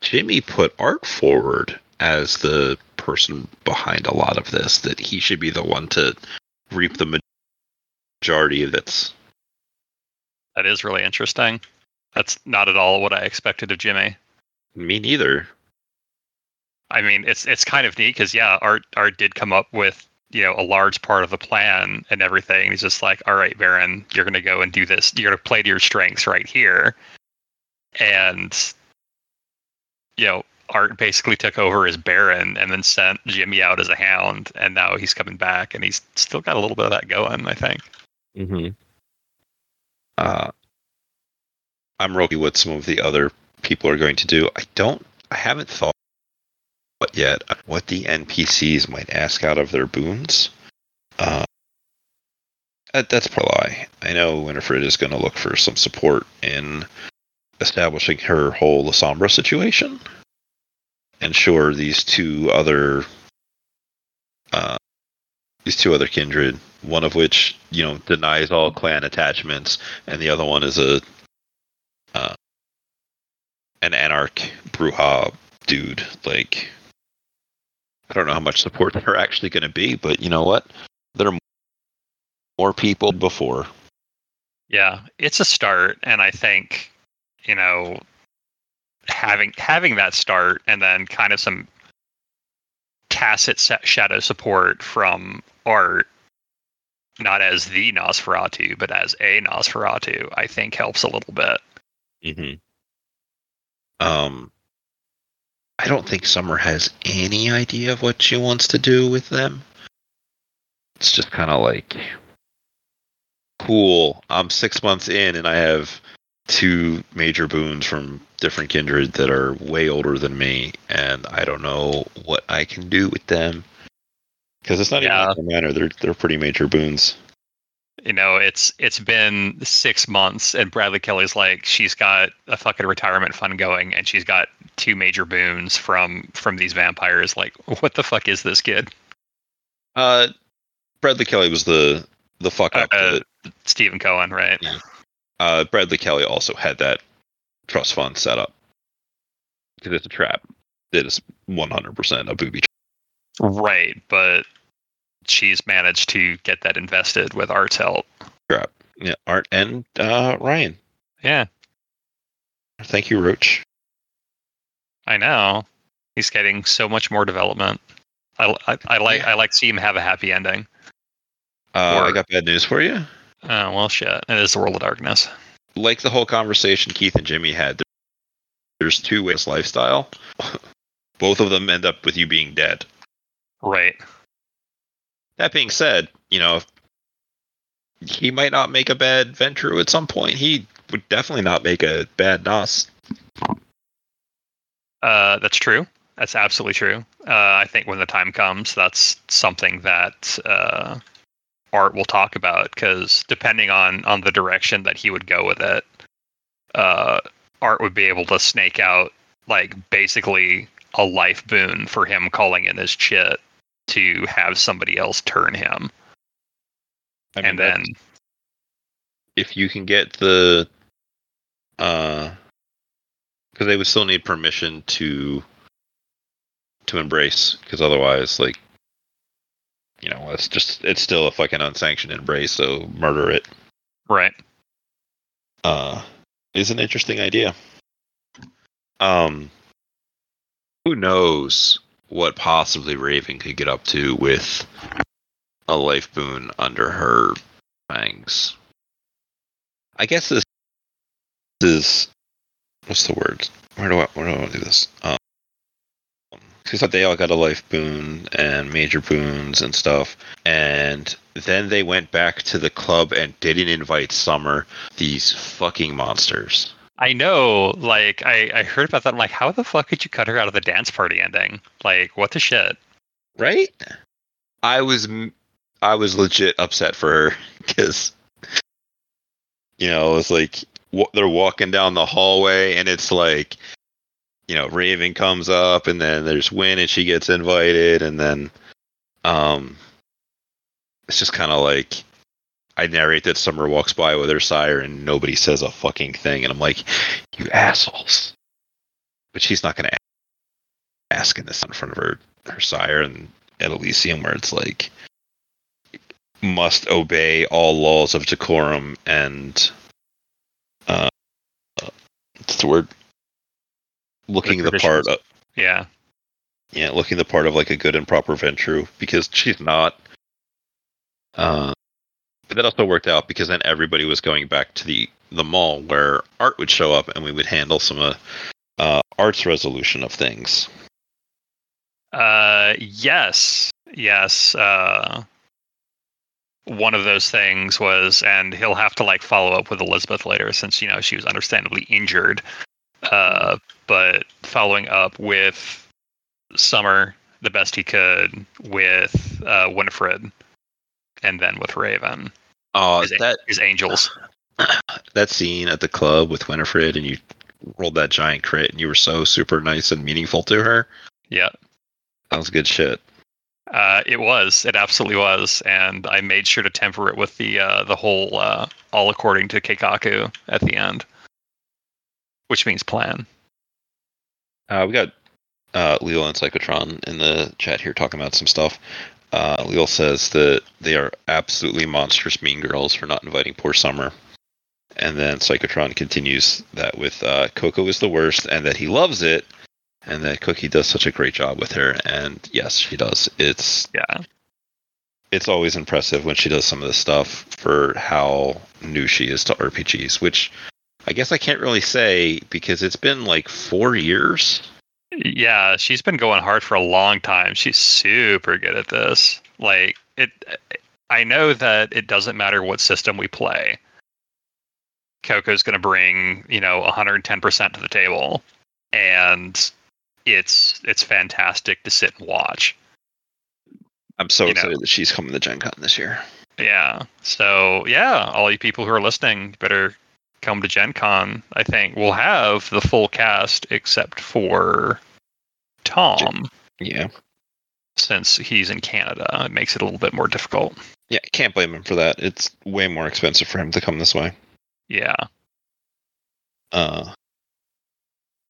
Jimmy put Art forward as the person behind a lot of this, that he should be the one to reap the majority of it. That is really interesting. That's not at all what I expected of Jimmy. Me neither. I mean, it's it's kind of neat because yeah, Art Art did come up with you know a large part of the plan and everything. He's just like, all right, Baron, you're gonna go and do this. You're gonna play to your strengths right here, and you know, Art basically took over as Baron and then sent Jimmy out as a Hound, and now he's coming back, and he's still got a little bit of that going. I think. Mm-hmm. Uh, I'm rookie what some of the other people are going to do. I don't. I haven't thought yet what the NPCs might ask out of their boons. Uh, that, that's probably. I know Winifred is going to look for some support in establishing her whole Lasombra situation. And sure, these two other uh, these two other kindred, one of which you know denies all clan attachments, and the other one is a uh, an anarch Brujah dude. Like, I don't know how much support they're actually going to be, but you know what? There are more people before. Yeah, it's a start, and I think you know having having that start and then kind of some tacit shadow support from art not as the Nosferatu, but as a Nosferatu, I think helps a little bit. Mm-hmm. Um, I don't think Summer has any idea of what she wants to do with them. It's just kind of like, cool. I'm six months in, and I have two major boons from different kindred that are way older than me, and I don't know what I can do with them. Because it's not Yeah. even minor; they're they're pretty major boons. You know, it's it's been six months, and Bradley Kelly's like, she's got a fucking retirement fund going, and she's got two major boons from from these vampires. Like, what the fuck is this kid? Uh, Bradley Kelly was the the fuck up. Uh, that- Stephen Cohen, right? Yeah. uh, Bradley Kelly also had that trust fund set up because it's a trap. It is 100% a booby Trap. Right, but she's managed to get that invested with Art's help. trap. Yeah, Art and uh, Ryan. Yeah, Thank you, Roach. I know. He's getting so much more development. I, I, I like I like to see him have a happy ending. Uh, I got bad news for you. Oh well, shit. It is the world of darkness. Like the whole conversation Keith and Jimmy had, there's two ways lifestyle. (laughs) Both of them end up with you being dead. Right. That being said, you know, he might not make a bad Ventrue at some point. He would definitely not make a bad Nos. Uh, that's true. That's absolutely true. Uh, I think when the time comes, that's something that uh, Art will talk about because depending on on the direction that he would go with it, uh, Art would be able to snake out like basically a life boon for him calling in his chit to have somebody else turn him, I mean, and then if you can get the uh because they would still need permission to to embrace because otherwise like you know it's just it's still a fucking unsanctioned embrace so murder it. Right. uh is an interesting idea. Um who knows what possibly raven could get up to with a life boon under her fangs. I guess this is what's the word? Where do i where do i want to do this? Um because they all got a life boon and major boons and stuff and then they went back to the club and didn't invite summer these fucking monsters I know. Like I I heard about that. I'm like, how the fuck could you cut her out of the dance party ending? Like, what the shit? right i was I was legit upset for her (laughs) because you know it's like wa- they're walking down the hallway and it's like you know raven comes up and then there's win and she gets invited and then um it's just kind of like i narrate that summer walks by with her sire and nobody says a fucking thing and i'm like you assholes but she's not going to ask in this in front of her her sire and at Elysium where it's like must obey all laws of decorum and uh what's the word looking the, part of Yeah. Yeah, looking the part of like a good and proper Ventrue because she's not. Uh, that also worked out because then everybody was going back to the the mall where Art would show up and we would handle some uh, uh, Art's resolution of things. Uh, yes, yes. Uh, one of those things was, and he'll have to like follow up with Elizabeth later, since you know she was understandably injured. Uh, but following up with Summer the best he could, with uh, Winifred, and then with Raven. Oh, his, that his angels. (sighs) that scene at the club with Winifred and you rolled that giant crit and you were so super nice and meaningful to her. Yeah. That was good shit. Uh, it was. It absolutely was, and I made sure to temper it with the uh, the whole uh, all according to Keikaku at the end, which means plan. Uh, we got uh, Leo and Psychotron in the chat here talking about some stuff. Uh, Leo says that they are absolutely monstrous mean girls for not inviting poor Summer. And then Psychotron continues that with uh, Coco is the worst and that he loves it and that Cookie does such a great job with her. And yes, she does. It's Yeah. it's always impressive when she does some of this stuff for how new she is to RPGs, which I guess I can't really say because it's been like four years. Yeah, she's been going hard for a long time. She's super good at this. Like it I know that it doesn't matter what system we play. Coco's going to bring, you know, 110% to the table and it's it's fantastic to sit and watch. I'm so You know. excited that she's coming to Gen Con this year. Yeah. So yeah, all you people who are listening better come to Gen Con. I think we'll have the full cast except for Tom, Yeah. since he's in Canada. It makes it a little bit more difficult. Yeah, can't blame him for that. It's way more expensive for him to come this way. Yeah. Uh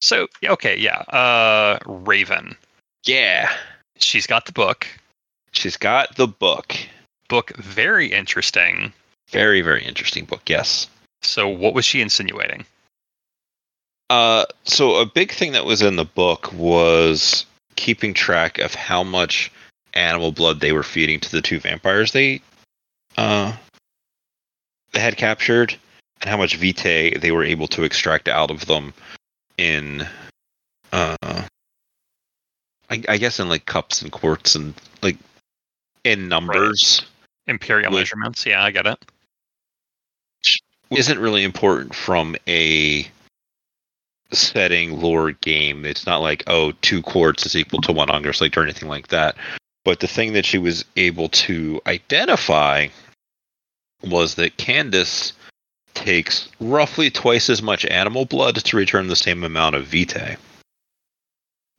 So okay, yeah. Uh Raven. yeah. She's got the book. She's got the book. Book very interesting. Very, very interesting book, yes. So what was she insinuating? Uh so a big thing that was in the book was keeping track of how much animal blood they were feeding to the two vampires they uh they had captured and how much vitae they were able to extract out of them in uh I, I guess in like cups and quarts and like in numbers Imperial With- measurements. Yeah, I get it. Isn't really important from a setting lore game. It's not like oh two quarts is equal to one hunger slate or anything like that. But the thing that she was able to identify was that Candace takes roughly twice as much animal blood to return the same amount of vitae.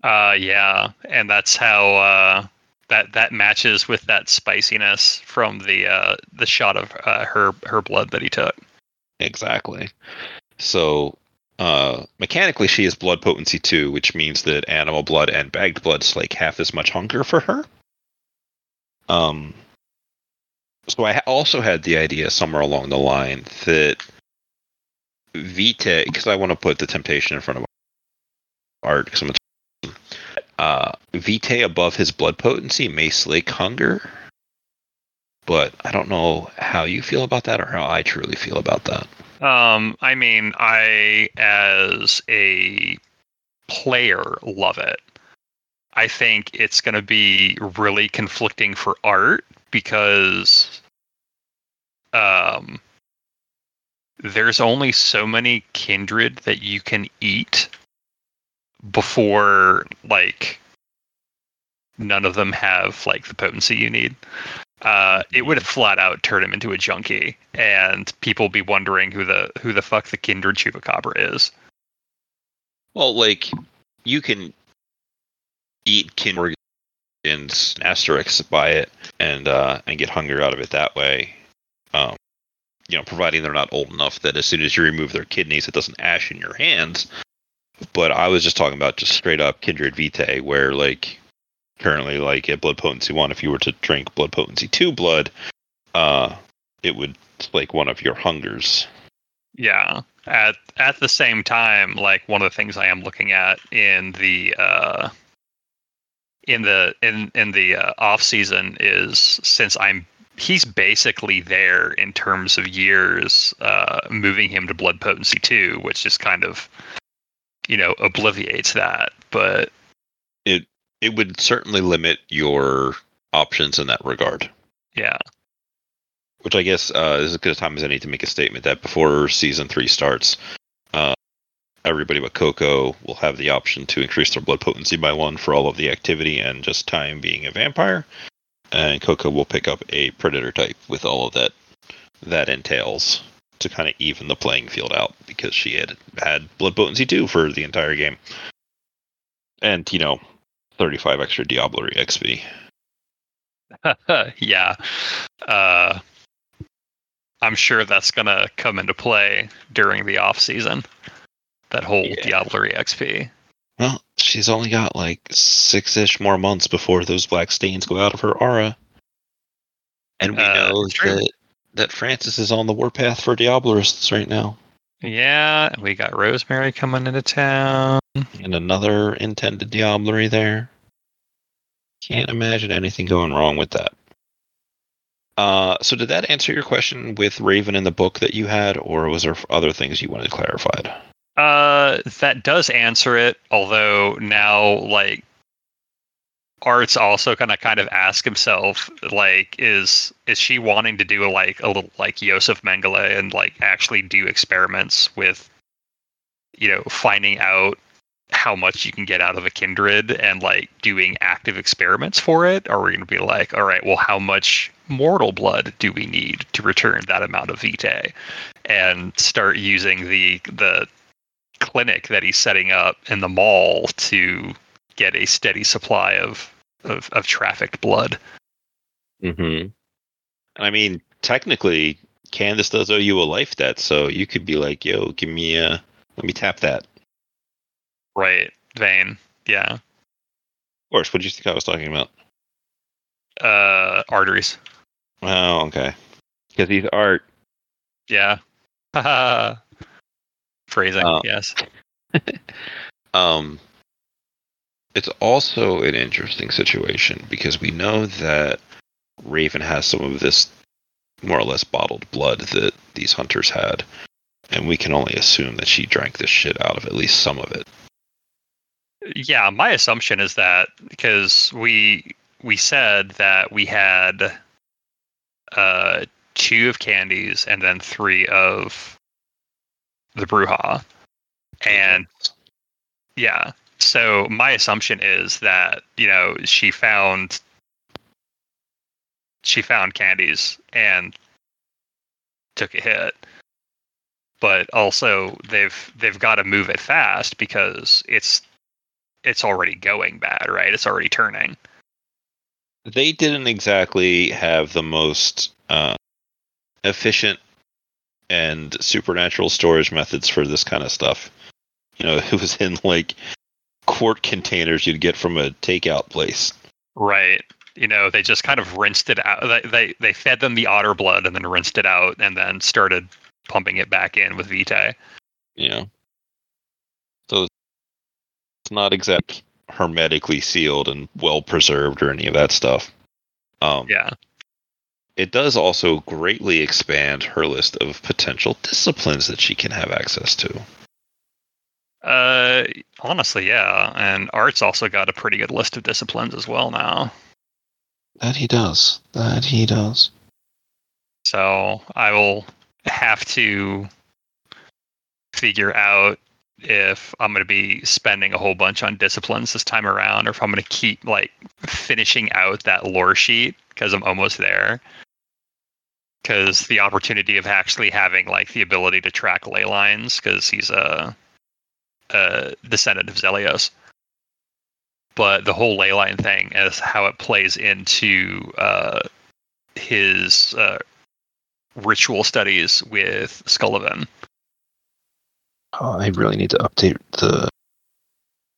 Uh, yeah, and that's how uh, that that matches with that spiciness from the uh, the shot of uh, her her blood that he took. Exactly. So uh, mechanically, she is blood potency two, which means that animal blood and bagged blood is like half as much hunger for her. Um. So I also had the idea somewhere along the line that Vita, because I want to put the temptation in front of Art, because I'm a uh, Vitae above his blood potency may slake hunger, but I don't know how you feel about that or how I truly feel about that. Um, I mean, I as a player love it. I think it's going to be really conflicting for art because um there's only so many kindred that you can eat before like none of them have like the potency you need. Uh, it would flat out turn him into a junkie, and people be wondering who the who the fuck the kindred chupacabra is. Well, like you can eat kindred and asterisks by it and uh, and get hunger out of it that way. Um, you know, providing they're not old enough that as soon as you remove their kidneys, it doesn't ash in your hands. But I was just talking about just straight up kindred vitae, where like currently, like at blood potency one, if you were to drink blood potency two blood, uh, it would like one of your hungers. Yeah. At at the same time, like one of the things I am looking at in the uh, in the in in the uh, off season is since I'm he's basically there in terms of years, uh, moving him to blood potency two, which just kind of you know obliviates that. But it it would certainly limit your options in that regard. yeah, Which I guess uh, is as good a time as any to make a statement that before season three starts, uh, everybody but Coco will have the option to increase their blood potency by one for all of the activity and just time being a vampire. And Coco will pick up a predator type with all of that that entails to kind of even the playing field out because she had had blood potency two for the entire game. And, you know, 35 extra Diablerie XP. (laughs) yeah. Uh, I'm sure that's gonna come into play during the off season. That whole Yeah. Diablerie XP. Well, she's only got like six ish more months before those black stains go out of her aura. And we Uh, know true. that, that Francis is on the warpath for Diablerists right now. Yeah, we got Rosemary coming into town. And another intended Diablerie there. Can't imagine anything going wrong with that. Uh, so did that answer your question with Raven in the book that you had, or was there other things you wanted clarified? Uh, that does answer it. Although now, like, Art's also gonna kind of ask himself, like, is is she wanting to do like a little like Josef Mengele and like actually do experiments with, you know, finding out how much you can get out of a kindred and like doing active experiments for it? Or are we gonna be like, all right, well, how much mortal blood do we need to return that amount of vitae? And start using the the clinic that he's setting up in the mall to get a steady supply of of, of trafficked blood. Mm-hmm. I mean, technically, Candace does owe you a life debt, so you could be like, "Yo, give me a, let me tap that." Right, vein. Yeah. Of course, what do you think I was talking about? Uh, arteries. Oh, okay. Because he's art. Yeah. Haha. (laughs) Phrasing. Uh, yes. (laughs) Um, it's also an interesting situation because we know that Raven has some of this more or less bottled blood that these hunters had, and we can only assume that she drank this shit out of at least some of it. Yeah, my assumption is that because we we said that we had uh two of Candace's and then three of the Brujah. And yeah, so my assumption is that, you know, she found she found Candace's and took a hit. But also they've they've got to move it fast because it's it's already going bad, right? It's already turning. they didn't exactly have the most uh, efficient and supernatural storage methods for this kind of stuff. You know, (laughs) it was in like quart containers you'd get from a takeout place. Right. You know, they just kind of rinsed it out. They, they they fed them the otter blood and then rinsed it out and then started pumping it back in with Vitae. Yeah. so it's not exactly hermetically sealed and well preserved or any of that stuff. Um, Yeah. it does also greatly expand her list of potential disciplines that she can have access to. Uh, honestly, yeah. And Art's also got a pretty good list of disciplines as well now. That he does. That he does. So I will have to figure out if I'm going to be spending a whole bunch on disciplines this time around, or if I'm going to keep like finishing out that lore sheet because I'm almost there. Because the opportunity of actually having like the ability to track ley lines, because he's a, a descendant of Zelios. But the whole ley line thing is how it plays into uh, his uh, ritual studies with Scullivan. Oh, I really need to update the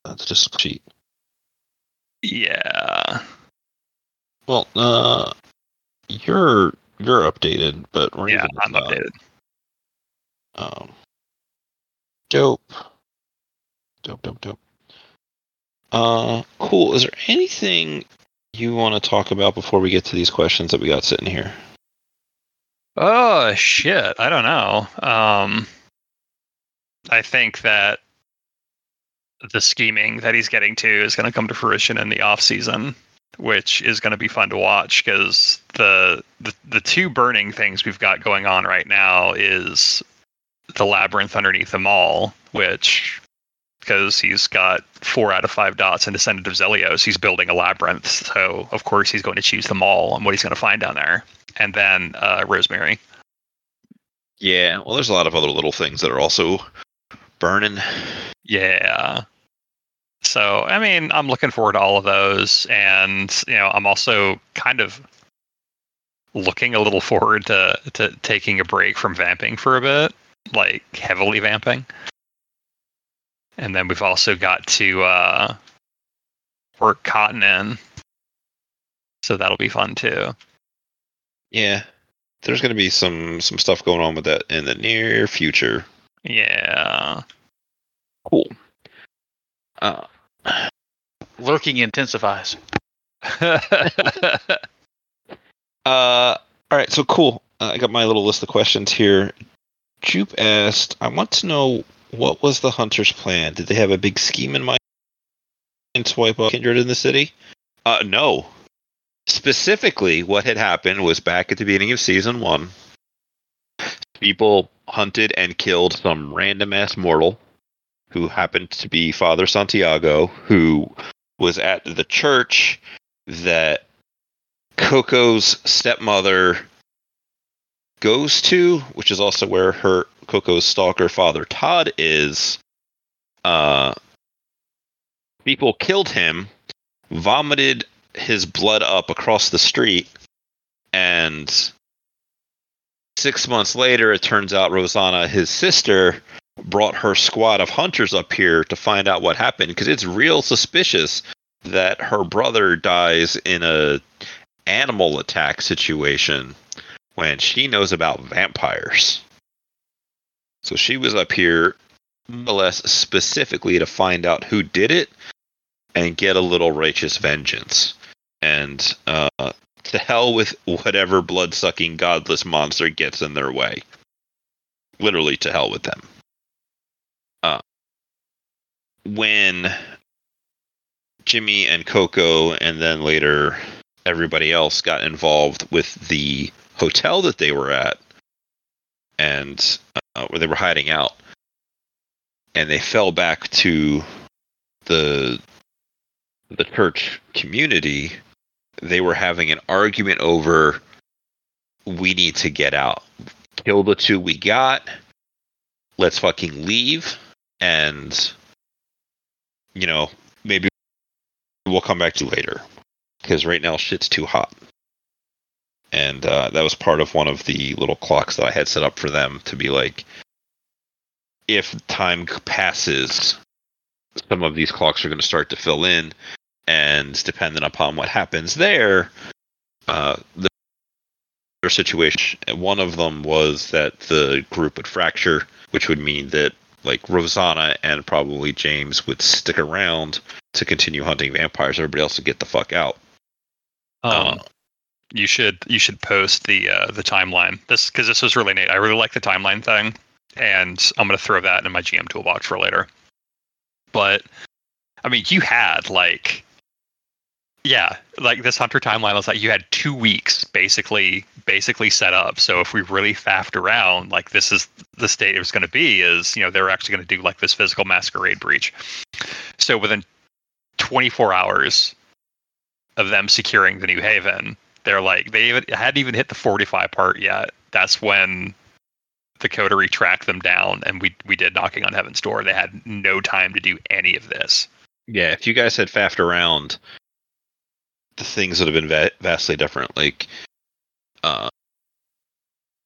uh, the discipline sheet. Yeah. Well, uh, you're you're updated, but Yeah, Raven is I'm not. updated. Um, dope, dope, dope, dope. Uh, cool. Is there anything you want to talk about before we get to these questions that we got sitting here? Oh shit! I don't know. Um, I think that the scheming that he's getting to is going to come to fruition in the off season, which is going to be fun to watch because the, the the two burning things we've got going on right now is the labyrinth underneath the mall, which because he's got four out of five dots in Descendant of Zelios, he's building a labyrinth. So of course he's going to choose the mall and what he's going to find down there, and then uh, Rosemary. Yeah, well, there's a lot of other little things that are also burning. Yeah. So, I mean, I'm looking forward to all of those. And, you know, I'm also kind of looking a little forward to, to taking a break from vamping for a bit, like heavily vamping. And then we've also got to uh, work cotton in. So that'll be fun too. Yeah, there's going to be some some stuff going on with that in the near future. Yeah. Cool. Uh, Lurking intensifies. (laughs) Uh, all right, so cool. Uh, I got my little list of questions here. Jupe asked, "I want to know what was the hunters' plan? Did they have a big scheme in mind to wipe out Kindred in the city?" Uh, no. Specifically, what had happened was back at the beginning of season one, people hunted and killed some random ass mortal who happened to be Father Santiago, who was at the church that Coco's stepmother goes to, which is also where her Coco's stalker father Todd is. Uh, people killed him, vomited his blood up across the street, and six months later, it turns out Rosanna, his sister, brought her squad of hunters up here to find out what happened because it's real suspicious that her brother dies in a animal attack situation when she knows about vampires. So she was up here, more or less specifically to find out who did it and get a little righteous vengeance. And uh, to hell with whatever blood sucking godless monster gets in their way. Literally to hell with them. Uh, when Jimmy and Coco, and then later everybody else got involved with the hotel that they were at and uh, where they were hiding out. And they fell back to the the church community. They were having an argument over we need to get out. Kill the two we got. Let's fucking leave. And you know maybe we'll come back to later. Because right now shit's too hot. And uh, that was part of one of the little clocks that I had set up for them to be like, if time passes, some of these clocks are going to start to fill in, and depending upon what happens there, uh, the situation. One of them was that the group would fracture, which would mean that like Rosanna and probably James would stick around to continue hunting vampires. Everybody else would get the fuck out. Um, Uh, you should you should post the uh, the timeline. This because this was really neat. I really like the timeline thing, and I'm gonna throw that in my GM toolbox for later. But I mean, you had like, yeah, like this hunter timeline was like you had two weeks basically basically set up. So if we really faffed around, like this is the state it was going to be. Is you know they were actually going to do like this physical masquerade breach. So within 24 hours of them securing the new haven, they're like they hadn't even hit the 45 part yet. That's when the coterie tracked them down, and we we did knocking on heaven's door. They had no time to do any of this. yeah, if you guys had faffed around, the things would have been va- vastly different. Like, uh,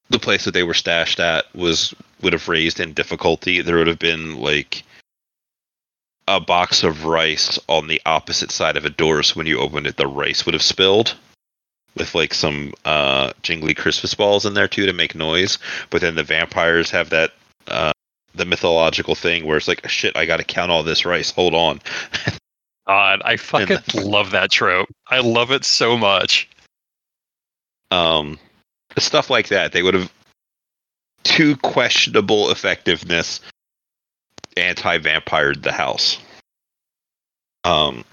the place that they were stashed at was would have raised in difficulty. There would have been like a box of rice on the opposite side of a door, so when you opened it, the rice would have spilled. With like some uh, jingly Christmas balls in there too to make noise, but then the vampires have that uh, the mythological thing where it's like shit, I got to count all this rice. Hold on, (laughs) God, I (laughs) fucking love that trope. I love it so much. Um, stuff like that. They would have too questionable effectiveness anti-vampired the house. Um,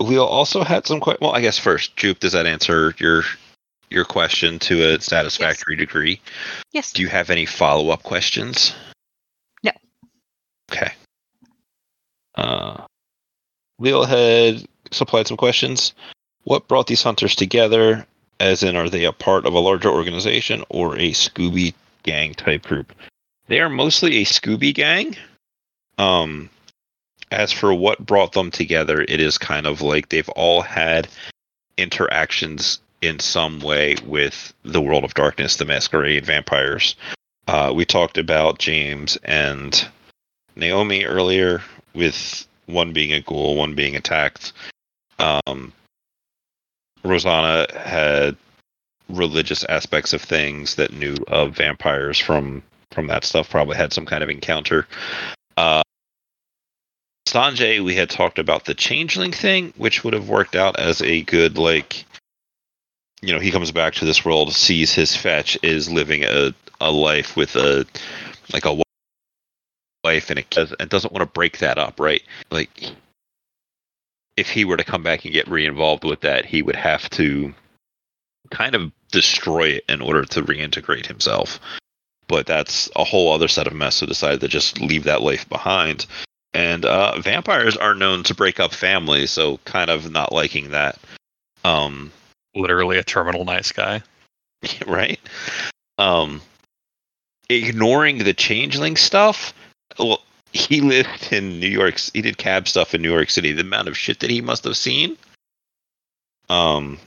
we also had some. Que- well, I guess first, Jupe, does that answer your your question to a satisfactory degree? Yes. Do you have any follow-up questions? No. Okay. Uh, Leo had supplied some questions. What brought these hunters together? As in, are they a part of a larger organization or a Scooby gang type group? They are mostly a Scooby gang. Um, as for what brought them together, it is kind of like they've all had interactions in some way with the world of darkness, the masquerade, vampires. Uh, we talked about James and Naomi earlier, with one being a ghoul, one being attacked. Um, Rosanna had religious aspects of things that knew of vampires from from that stuff. Probably had some kind of encounter. Uh, Sanjay, we had talked about the changeling thing, which would have worked out as a good like. You know, he comes back to this world, sees his fetch is living a a life with a like a wife and a kid, and doesn't want to break that up, right? Like, if he were to come back and get re-involved with that, he would have to kind of destroy it in order to reintegrate himself. But that's a whole other set of mess. So decided to just leave that life behind. And uh, vampires are known to break up families, so kind of not liking that. Um, Literally a terminal nice guy. (laughs) right? Um, ignoring the changeling stuff. Well, he (laughs) lived in New York. He did cab stuff in New York City. The amount of shit that he must have seen. Um,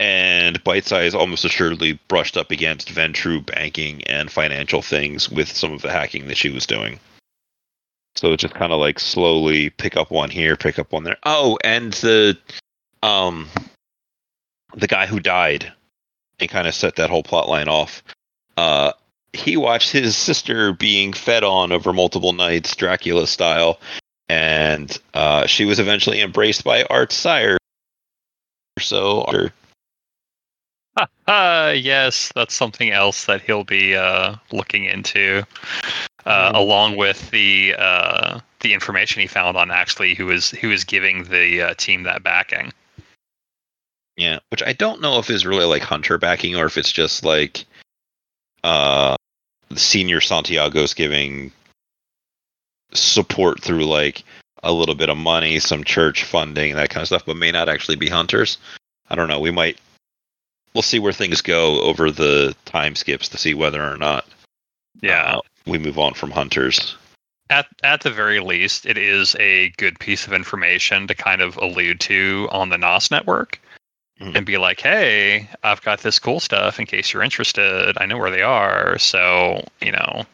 and Bite Size almost assuredly brushed up against Ventrue banking and financial things with some of the hacking that she was doing. So just kind of like slowly pick up one here, pick up one there. Oh, and the um the guy who died and kind of set that whole plot line off. Uh, he watched his sister being fed on over multiple nights, Dracula style, and uh, she was eventually embraced by Art sire. So, Art- yes, that's something else that he'll be uh, looking into, uh, Mhm. along with the uh, the information he found on actually who was who was giving the uh, team that backing. yeah, which I don't know if is really like Hunter backing or if it's just like uh, senior Santiago's giving support through like a little bit of money, some church funding, that kind of stuff, but may not actually be hunters. I don't know. We might we'll see where things go over the time skips to see whether or not Yeah, uh, we move on from hunters. at at the very least, it is a good piece of information to kind of allude to on the NOS network. Mhm. And be like, hey, I've got this cool stuff in case you're interested. I know where they are. So, you know,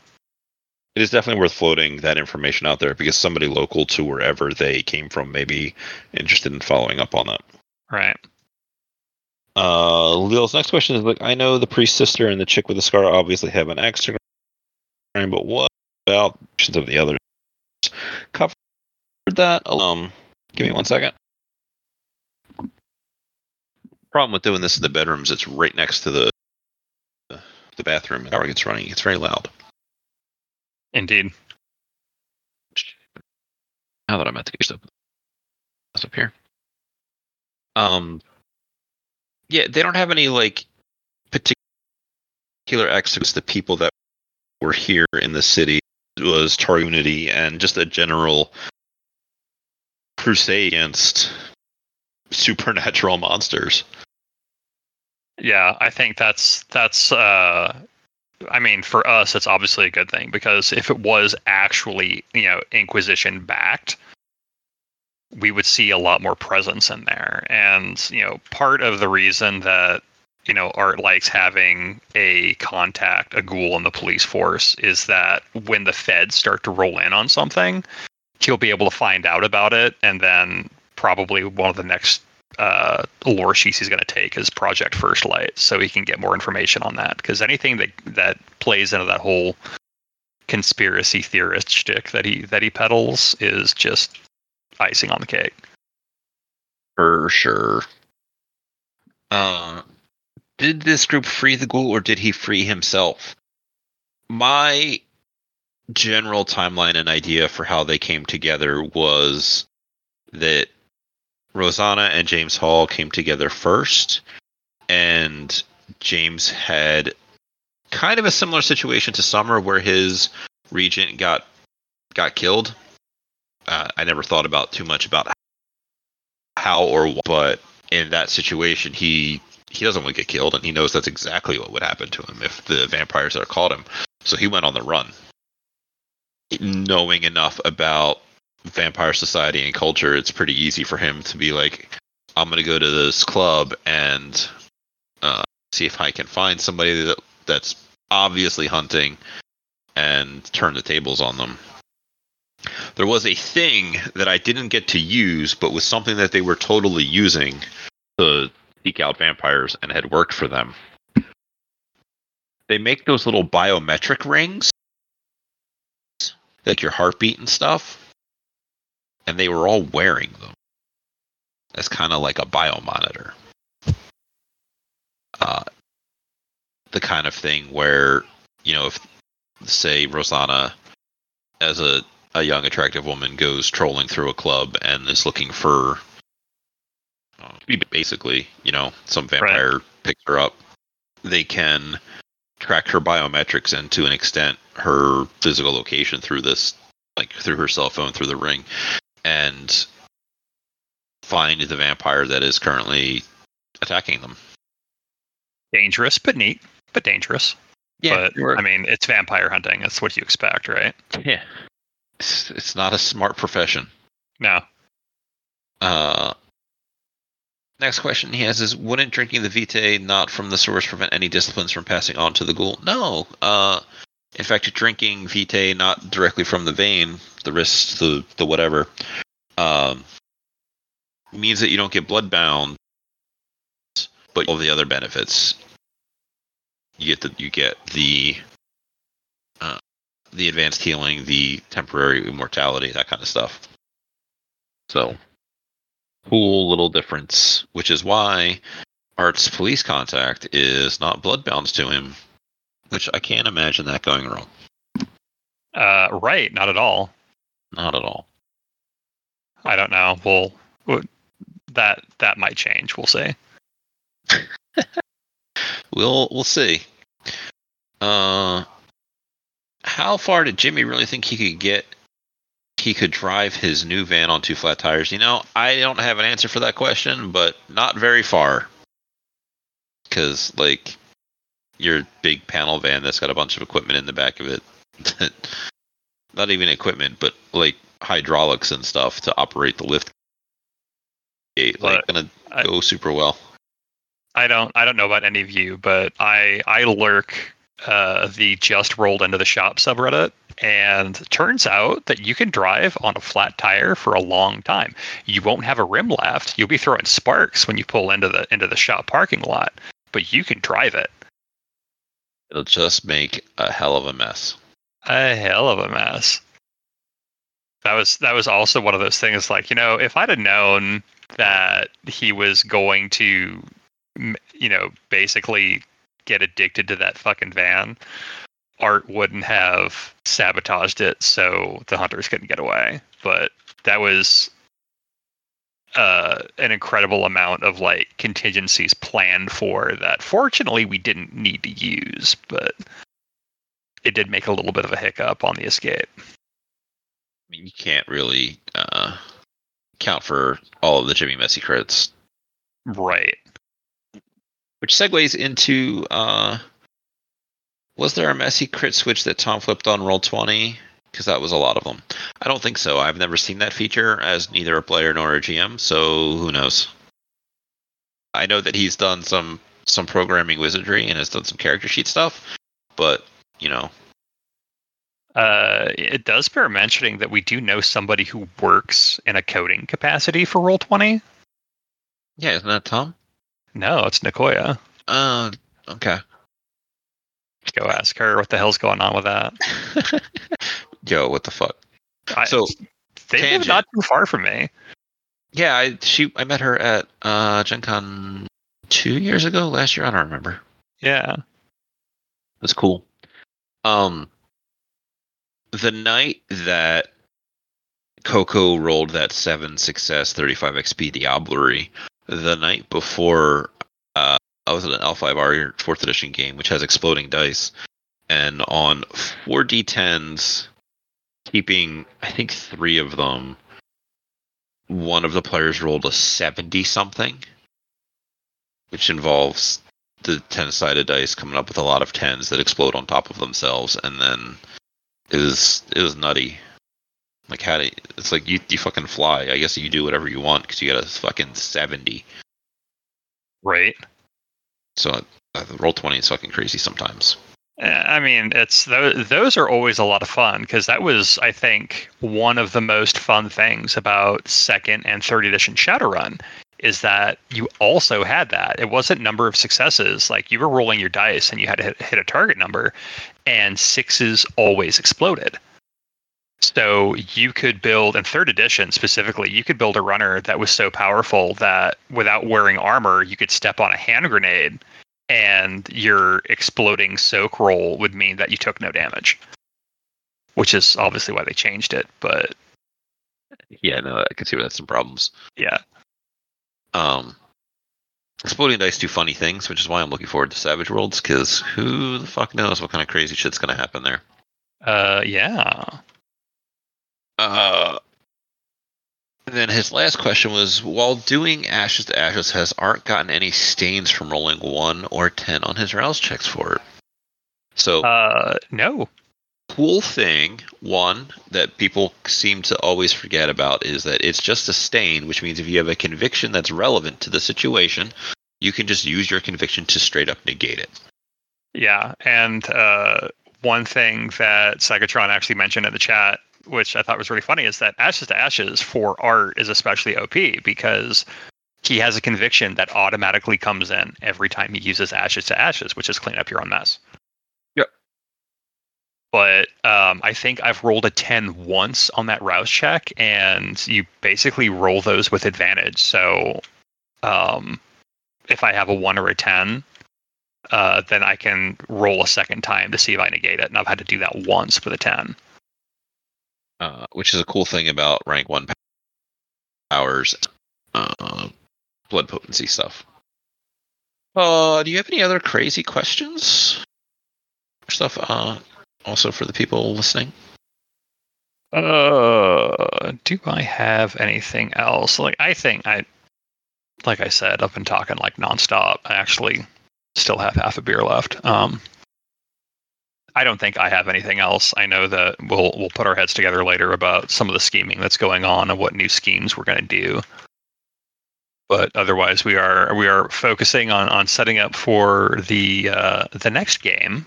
It is definitely worth floating that information out there because somebody local to wherever they came from may be interested in following up on that. right. Uh, Leo's next question is like, I know the priest sister and the chick with the scar obviously have an extra, but what about of the others? Covered that. Um, give me one second. Problem with doing this in the bedrooms, it's right next to the the bathroom. Power gets running. It's very loud. Indeed. Now that I'm at the up, that's up here. Um, yeah, they don't have any like particular exits. The people that were here in the city was Tar Unity and just a general crusade against supernatural monsters. Yeah, I think that's that's uh I mean, for us it's obviously a good thing because if it was actually, you know, Inquisition backed, we would see a lot more presence in there. And, you know, part of the reason that you know, Art likes having a contact, a ghoul in the police force, is that when the feds start to roll in on something, he'll be able to find out about it, and then probably one of the next uh, lore sheets he's going to take is Project First Light, so he can get more information on that. Because anything that that plays into that whole conspiracy theorist shtick that he that he peddles is just icing on the cake. For sure. Uh, did this group free the ghoul or did he free himself? My general timeline and idea for how they came together was that Rosanna and James Hall came together first, and James had kind of a similar situation to Summer where his regent got got killed. Uh, I never thought about too much about how or but in that situation, he he doesn't want to get killed, and he knows that's exactly what would happen to him if the vampires that caught him. So he went on the run, knowing enough about vampire society and culture. It's pretty easy for him to be like, "I'm going to go to this club and uh, see if I can find somebody that that's obviously hunting and turn the tables on them." There was a thing that I didn't get to use, but was something that they were totally using to seek out vampires and had worked for them. They make those little biometric rings, like your heartbeat and stuff, and they were all wearing them. That's kind of like a biomonitor. Uh, the kind of thing where, you know, if, say, Rosanna, as a a young attractive woman goes trolling through a club and is looking for basically you know some vampire picks her up they can track her biometrics and to an extent her physical location through this like through her cell phone through the ring and find the vampire that is currently attacking them Dangerous, but neat, but dangerous. but we're- I mean, it's vampire hunting. That's what you expect, right? (laughs) yeah it's, it's not a smart profession No. Uh, next question he has is: Wouldn't drinking the vitae not from the source prevent any disciplines from passing on to the ghoul? No. Uh, in fact, drinking vitae not directly from the vein, the wrist, the the whatever, um, means that you don't get bloodbound, but all the other benefits. You get the you get the uh, the advanced healing, the temporary immortality, that kind of stuff. So, cool little difference, which is why Art's police contact is not bloodbound to him, which I can't imagine that going wrong. Uh, right. Not at all. Not at all. I don't know. Well, that that might change. We'll see. (laughs) We'll we'll see. Uh, how far did Jimmy really think he could get? He could drive his new van on two flat tires. You know, I don't have an answer for that question, but not very far. Because like your big panel van that's got a bunch of equipment in the back of it, (laughs) not even equipment, but like hydraulics and stuff to operate the lift gate, like gonna I- go super well. I don't I don't know about any of you, but I I lurk uh, the just rolled into the shop subreddit, and turns out that you can drive on a flat tire for a long time. You won't have a rim left. You'll be throwing sparks when you pull into the into the shop parking lot, but you can drive it. It'll just make a hell of a mess. A hell of a mess. That was that was also one of those things. Like you know, if I'd have known that he was going to, you know, basically get addicted to that fucking van, Art wouldn't have sabotaged it so the hunters couldn't get away. But that was uh, an incredible amount of like contingencies planned for that. Fortunately, we didn't need to use, but it did make a little bit of a hiccup on the escape. I mean, you can't really uh, count for all of the Jimmy Messy crits. Right. Which segues into uh, was there a messy crit switch that Tom flipped on Roll20? Because that was a lot of them. I don't think so. I've never seen that feature as neither a player nor a GM, so who knows? I know that he's done some some programming wizardry and has done some character sheet stuff, but you know, Uh, it does bear mentioning that we do know somebody who works in a coding capacity for Roll20. yeah, isn't that Tom? No, it's Nicoya. Uh, okay. Go ask her what the hell's going on with that. (laughs) Yo, what the fuck? I So- they live not too far from me. Yeah, I she I met her at uh Gen Con two years ago, last year, I don't remember. Yeah. That's cool. Um, the night that Coco rolled that seven success, thirty five XP Diablerie, the night before, uh, I was at an L5R fourth edition game, which has exploding dice, and on four D10s, keeping I think three of them, one of the players rolled a seventy something, which involves the ten sided dice coming up with a lot of tens that explode on top of themselves, and then it was it was nutty. Like how do you, it's like you you fucking fly. I guess you do whatever you want because you got a fucking seventy. Right. So uh, the Roll20 is fucking crazy sometimes. Uh, I mean, it's those, those are always a lot of fun because that was, I think, one of the most fun things about second and third edition Shadowrun is that you also had that. It wasn't number of successes. Like you were rolling your dice and you had to hit, hit a target number, and sixes always exploded. So you could build in third edition specifically, you could build a runner that was so powerful that without wearing armor, you could step on a hand grenade and your exploding soak roll would mean that you took no damage. Which is obviously why they changed it, but Yeah, no, I can see where that's some problems. yeah. Um, exploding dice do funny things, which is why I'm looking forward to Savage Worlds because who the fuck knows what kind of crazy shit's gonna happen there. Uh yeah. Uh, and then his last question was while doing Ashes to Ashes, has Art gotten any stains from rolling 1 or 10 on his rouse checks for it? So, Uh no. cool thing, one, that people seem to always forget about is that it's just a stain, which means if you have a conviction that's relevant to the situation, you can just use your conviction to straight up negate it. Yeah, and uh, one thing that Psychotron actually mentioned in the chat, which I thought was really funny, is that Ashes to Ashes for art is especially OP because he has a conviction that automatically comes in every time he uses Ashes to Ashes, which is clean up your own mess. Yep. But um, I think I've rolled a 10 once on that rouse check, and you basically roll those with advantage. So um, if I have a 1 or a 10, uh, then I can roll a second time to see if I negate it. And I've had to do that once with a 10. Uh, which is a cool thing about rank one powers, uh, blood potency stuff. Uh, do you have any other crazy questions? Stuff, uh, also for the people listening. Uh, do I have anything else? Like, I think I, like I said, I've been talking like nonstop. I actually still have half a beer left. Um, I don't think I have anything else. I know that we'll we'll put our heads together later about some of the scheming that's going on and what new schemes we're going to do. But otherwise, we are we are focusing on on setting up for the uh, the next game.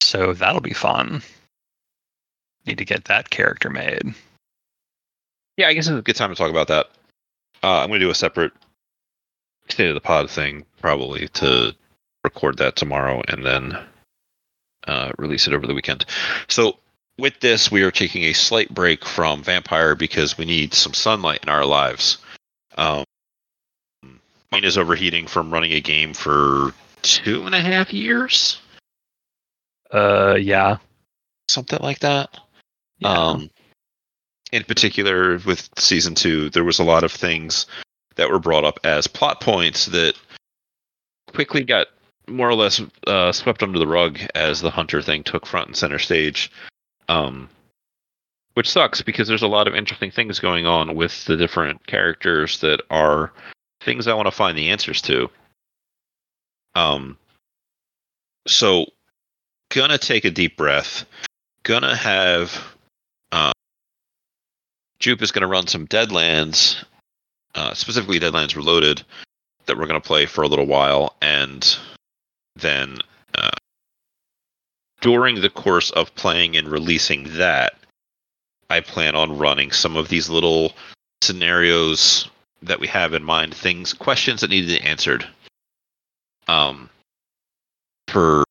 So that'll be fun. Need to get that character made. Yeah, I guess it's a good time to talk about that. Uh, I'm going to do a separate state of the pod thing probably to record that tomorrow and then uh, release it over the weekend. So with this, we are taking a slight break from Vampire because we need some sunlight in our lives. Um, mine is overheating from running a game for two and a half years, Uh, yeah. something like that. yeah. Um, in particular, with season two, there was a lot of things that were brought up as plot points that quickly got more or less uh, swept under the rug as the hunter thing took front and center stage. Um, which sucks because there's a lot of interesting things going on with the different characters that are things I want to find the answers to. Um, so, gonna take a deep breath. Gonna have uh, Jupe is gonna run some Deadlands, uh, specifically Deadlands Reloaded, that we're gonna play for a little while, and then uh, during the course of playing and releasing that, I plan on running some of these little scenarios that we have in mind, things, questions that need to be answered. Um, for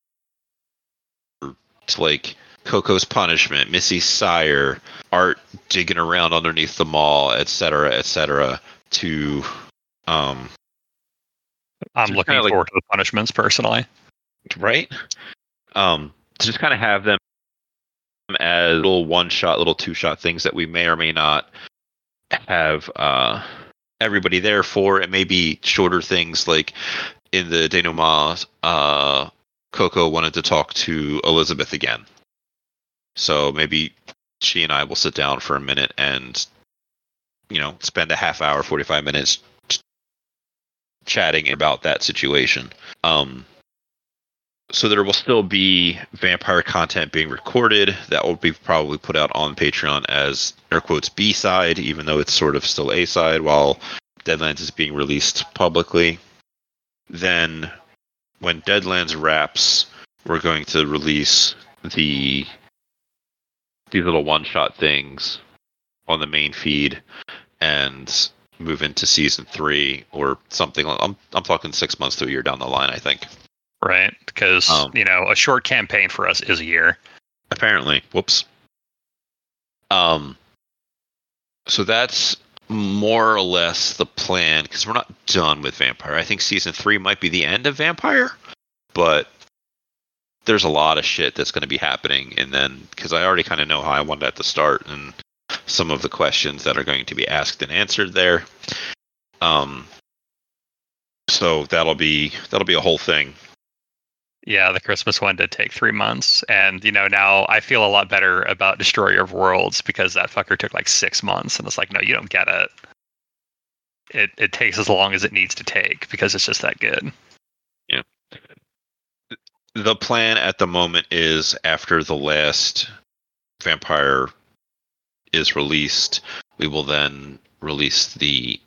to like Coco's punishment, Missy's sire, Art digging around underneath the mall, etc., etc. To, um, I'm So looking kinda like- forward to the punishments personally. right? Um, to just kind of have them as little one shot, little two shot things that we may or may not have uh, everybody there for. It may be shorter things like in the denouement, uh, Coco wanted to talk to Elizabeth again. So maybe she and I will sit down for a minute and, you know, spend a half hour, 45 minutes chatting about that situation. Um, so there will still be vampire content being recorded that will be probably put out on Patreon as air quotes B side, even though it's sort of still A side while Deadlands is being released publicly. Then when Deadlands wraps, we're going to release the these little one shot things on the main feed and move into season three or something. I'm I'm talking six months to a year down the line, I think. Right, because Um, you know a short campaign for us is a year. apparently whoops um so that's more or less the plan because we're not done with vampire i think season three might be the end of vampire but there's a lot of shit that's going to be happening and then because i already kind of know how i want that to start and some of the questions that are going to be asked and answered there um so that'll be that'll be a whole thing Yeah, the Christmas one did take three months, and you know now I feel a lot better about Destroyer of Worlds because that fucker took like six months, and it's like, no, you don't get it. It it takes as long as it needs to take because it's just that good. Yeah. The plan at the moment is after the last vampire is released, we will then release the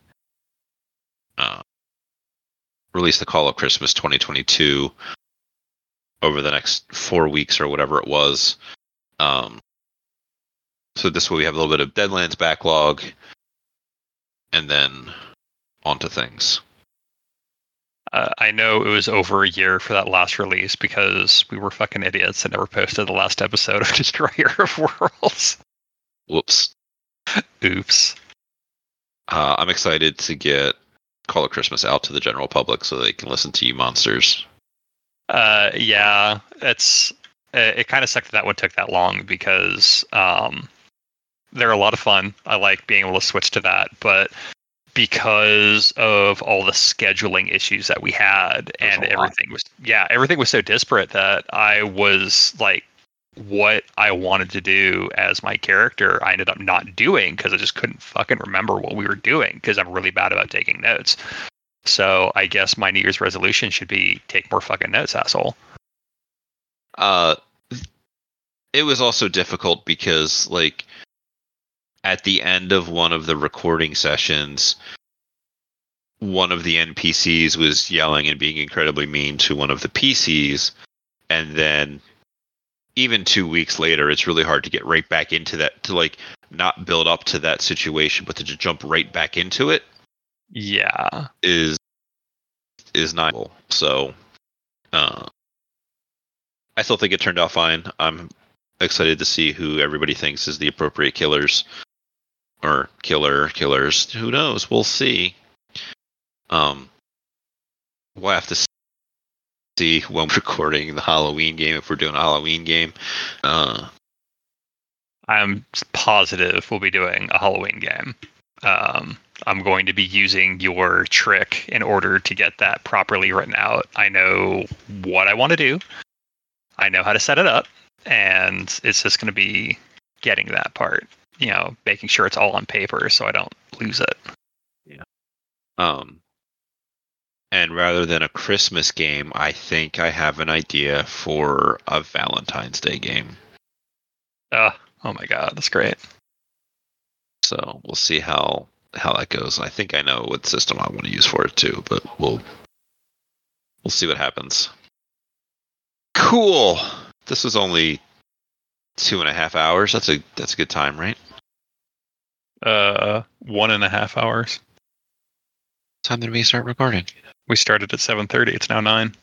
uh, release the Call of Christmas 2022 over the next four weeks or whatever it was. Um, so this way we have a little bit of Deadlands backlog, and then onto things. Uh, I know it was over a year for that last release because we were fucking idiots and never posted the last episode of (laughs) Destroyer of Worlds. Whoops. Oops. Uh, I'm excited to get Call of Christmas out to the general public so they can listen to you monsters. Uh, yeah, it's it, it kind of sucked that that one took that long because um, they're a lot of fun. I like being able to switch to that, but because of all the scheduling issues that we had There's and everything was yeah everything was so disparate that I was like what I wanted to do as my character I ended up not doing because I just couldn't fucking remember what we were doing because I'm really bad about taking notes. So I guess my New Year's resolution should be take more fucking notes, asshole. Uh, it was also difficult because, like, at the end of one of the recording sessions, one of the NPCs was yelling and being incredibly mean to one of the PCs, and then even two weeks later, it's really hard to get right back into that to like not build up to that situation, but to just jump right back into it Yeah. is is not cool. So uh I still think it turned out fine. I'm excited to see who everybody thinks is the appropriate killers or killer killers. Who knows? We'll see. Um we'll have to see when we're (laughs) recording the Halloween game if we're doing a Halloween game. Uh I'm positive we'll be doing a Halloween game. Um, I'm going to be using your trick in order to get that properly written out. I know what I want to do. I know how to set it up, and it's just going to be getting that part. You know, making sure it's all on paper so I don't lose it. Yeah. Um, and rather than a Christmas game, I think I have an idea for a Valentine's Day game. Uh, oh my god, that's great. So we'll see how how that goes. I think I know what system I want to use for it too, but we'll we'll see what happens. Cool. This was only two and a half hours. That's a that's a good time, right? Uh, one and a half hours. Time that we start recording. We started at 7:30. It's now nine.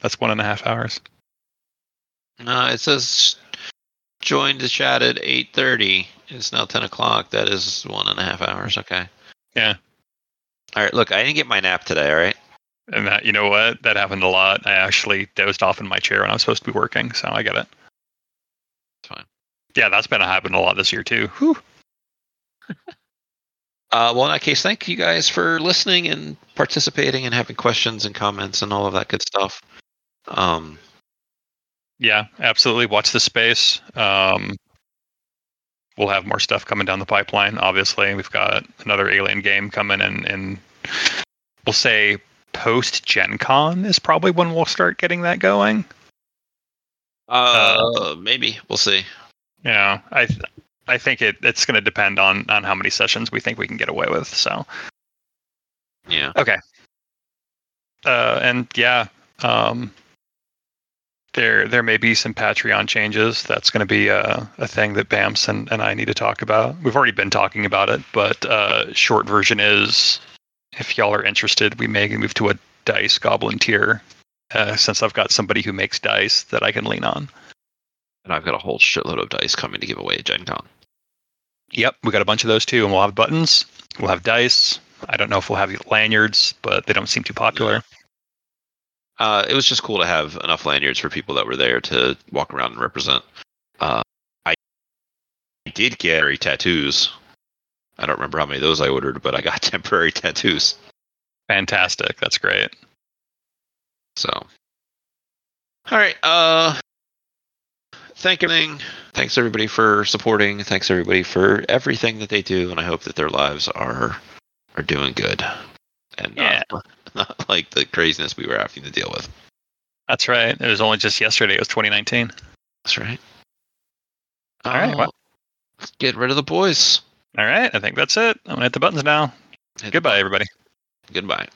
That's one and a half hours. Uh, it says joined the chat at 8:30. It's now 10 o'clock. That is one and a half hours. Okay. Yeah. All right. Look, I didn't get my nap today. All right. And that, you know what? That happened a lot. I actually dozed off in my chair when I was supposed to be working, so I get it. It's fine. Yeah, that's been happening a lot this year too. Whew. (laughs) Uh, well, in that case, thank you guys for listening and participating and having questions and comments and all of that good stuff. Um, Yeah, absolutely. Watch the space. Um, we'll have more stuff coming down the pipeline. Obviously, we've got another Alien game coming, and and we'll say post Gen Con is probably when we'll start getting that going. uh, maybe we'll see. Yeah, I th- I think it it's going to depend on on how many sessions we think we can get away with. So Yeah. Okay. Uh, and yeah, um, there there may be some Patreon changes. That's going to be a, a thing that Bams and, and I need to talk about. We've already been talking about it, but uh, short version is if y'all are interested, we may move to a dice goblin tier. Uh, since I've got somebody who makes dice that I can lean on. And I've got a whole shitload of dice coming to give away at Gen Con. Yep, we got a bunch of those too, and we'll have buttons. We'll have dice. I don't know if we'll have lanyards, but they don't seem too popular. Uh, it was just cool to have enough lanyards for people that were there to walk around and represent. Uh, I did get temporary tattoos. I don't remember how many of those I ordered, but I got (laughs) temporary tattoos. Fantastic. That's great. So, all right. Uh, thank everything. Thanks everybody for supporting. Thanks everybody for everything that they do, and I hope that their lives are are doing good and Yeah. not, (laughs) not like the craziness we were having to deal with. That's right. It was only just yesterday. It was 2019. That's right. All right, well- oh, let's get rid of the boys. All right. I think that's it. I'm going to hit the buttons now. Hit Goodbye, everybody. Goodbye.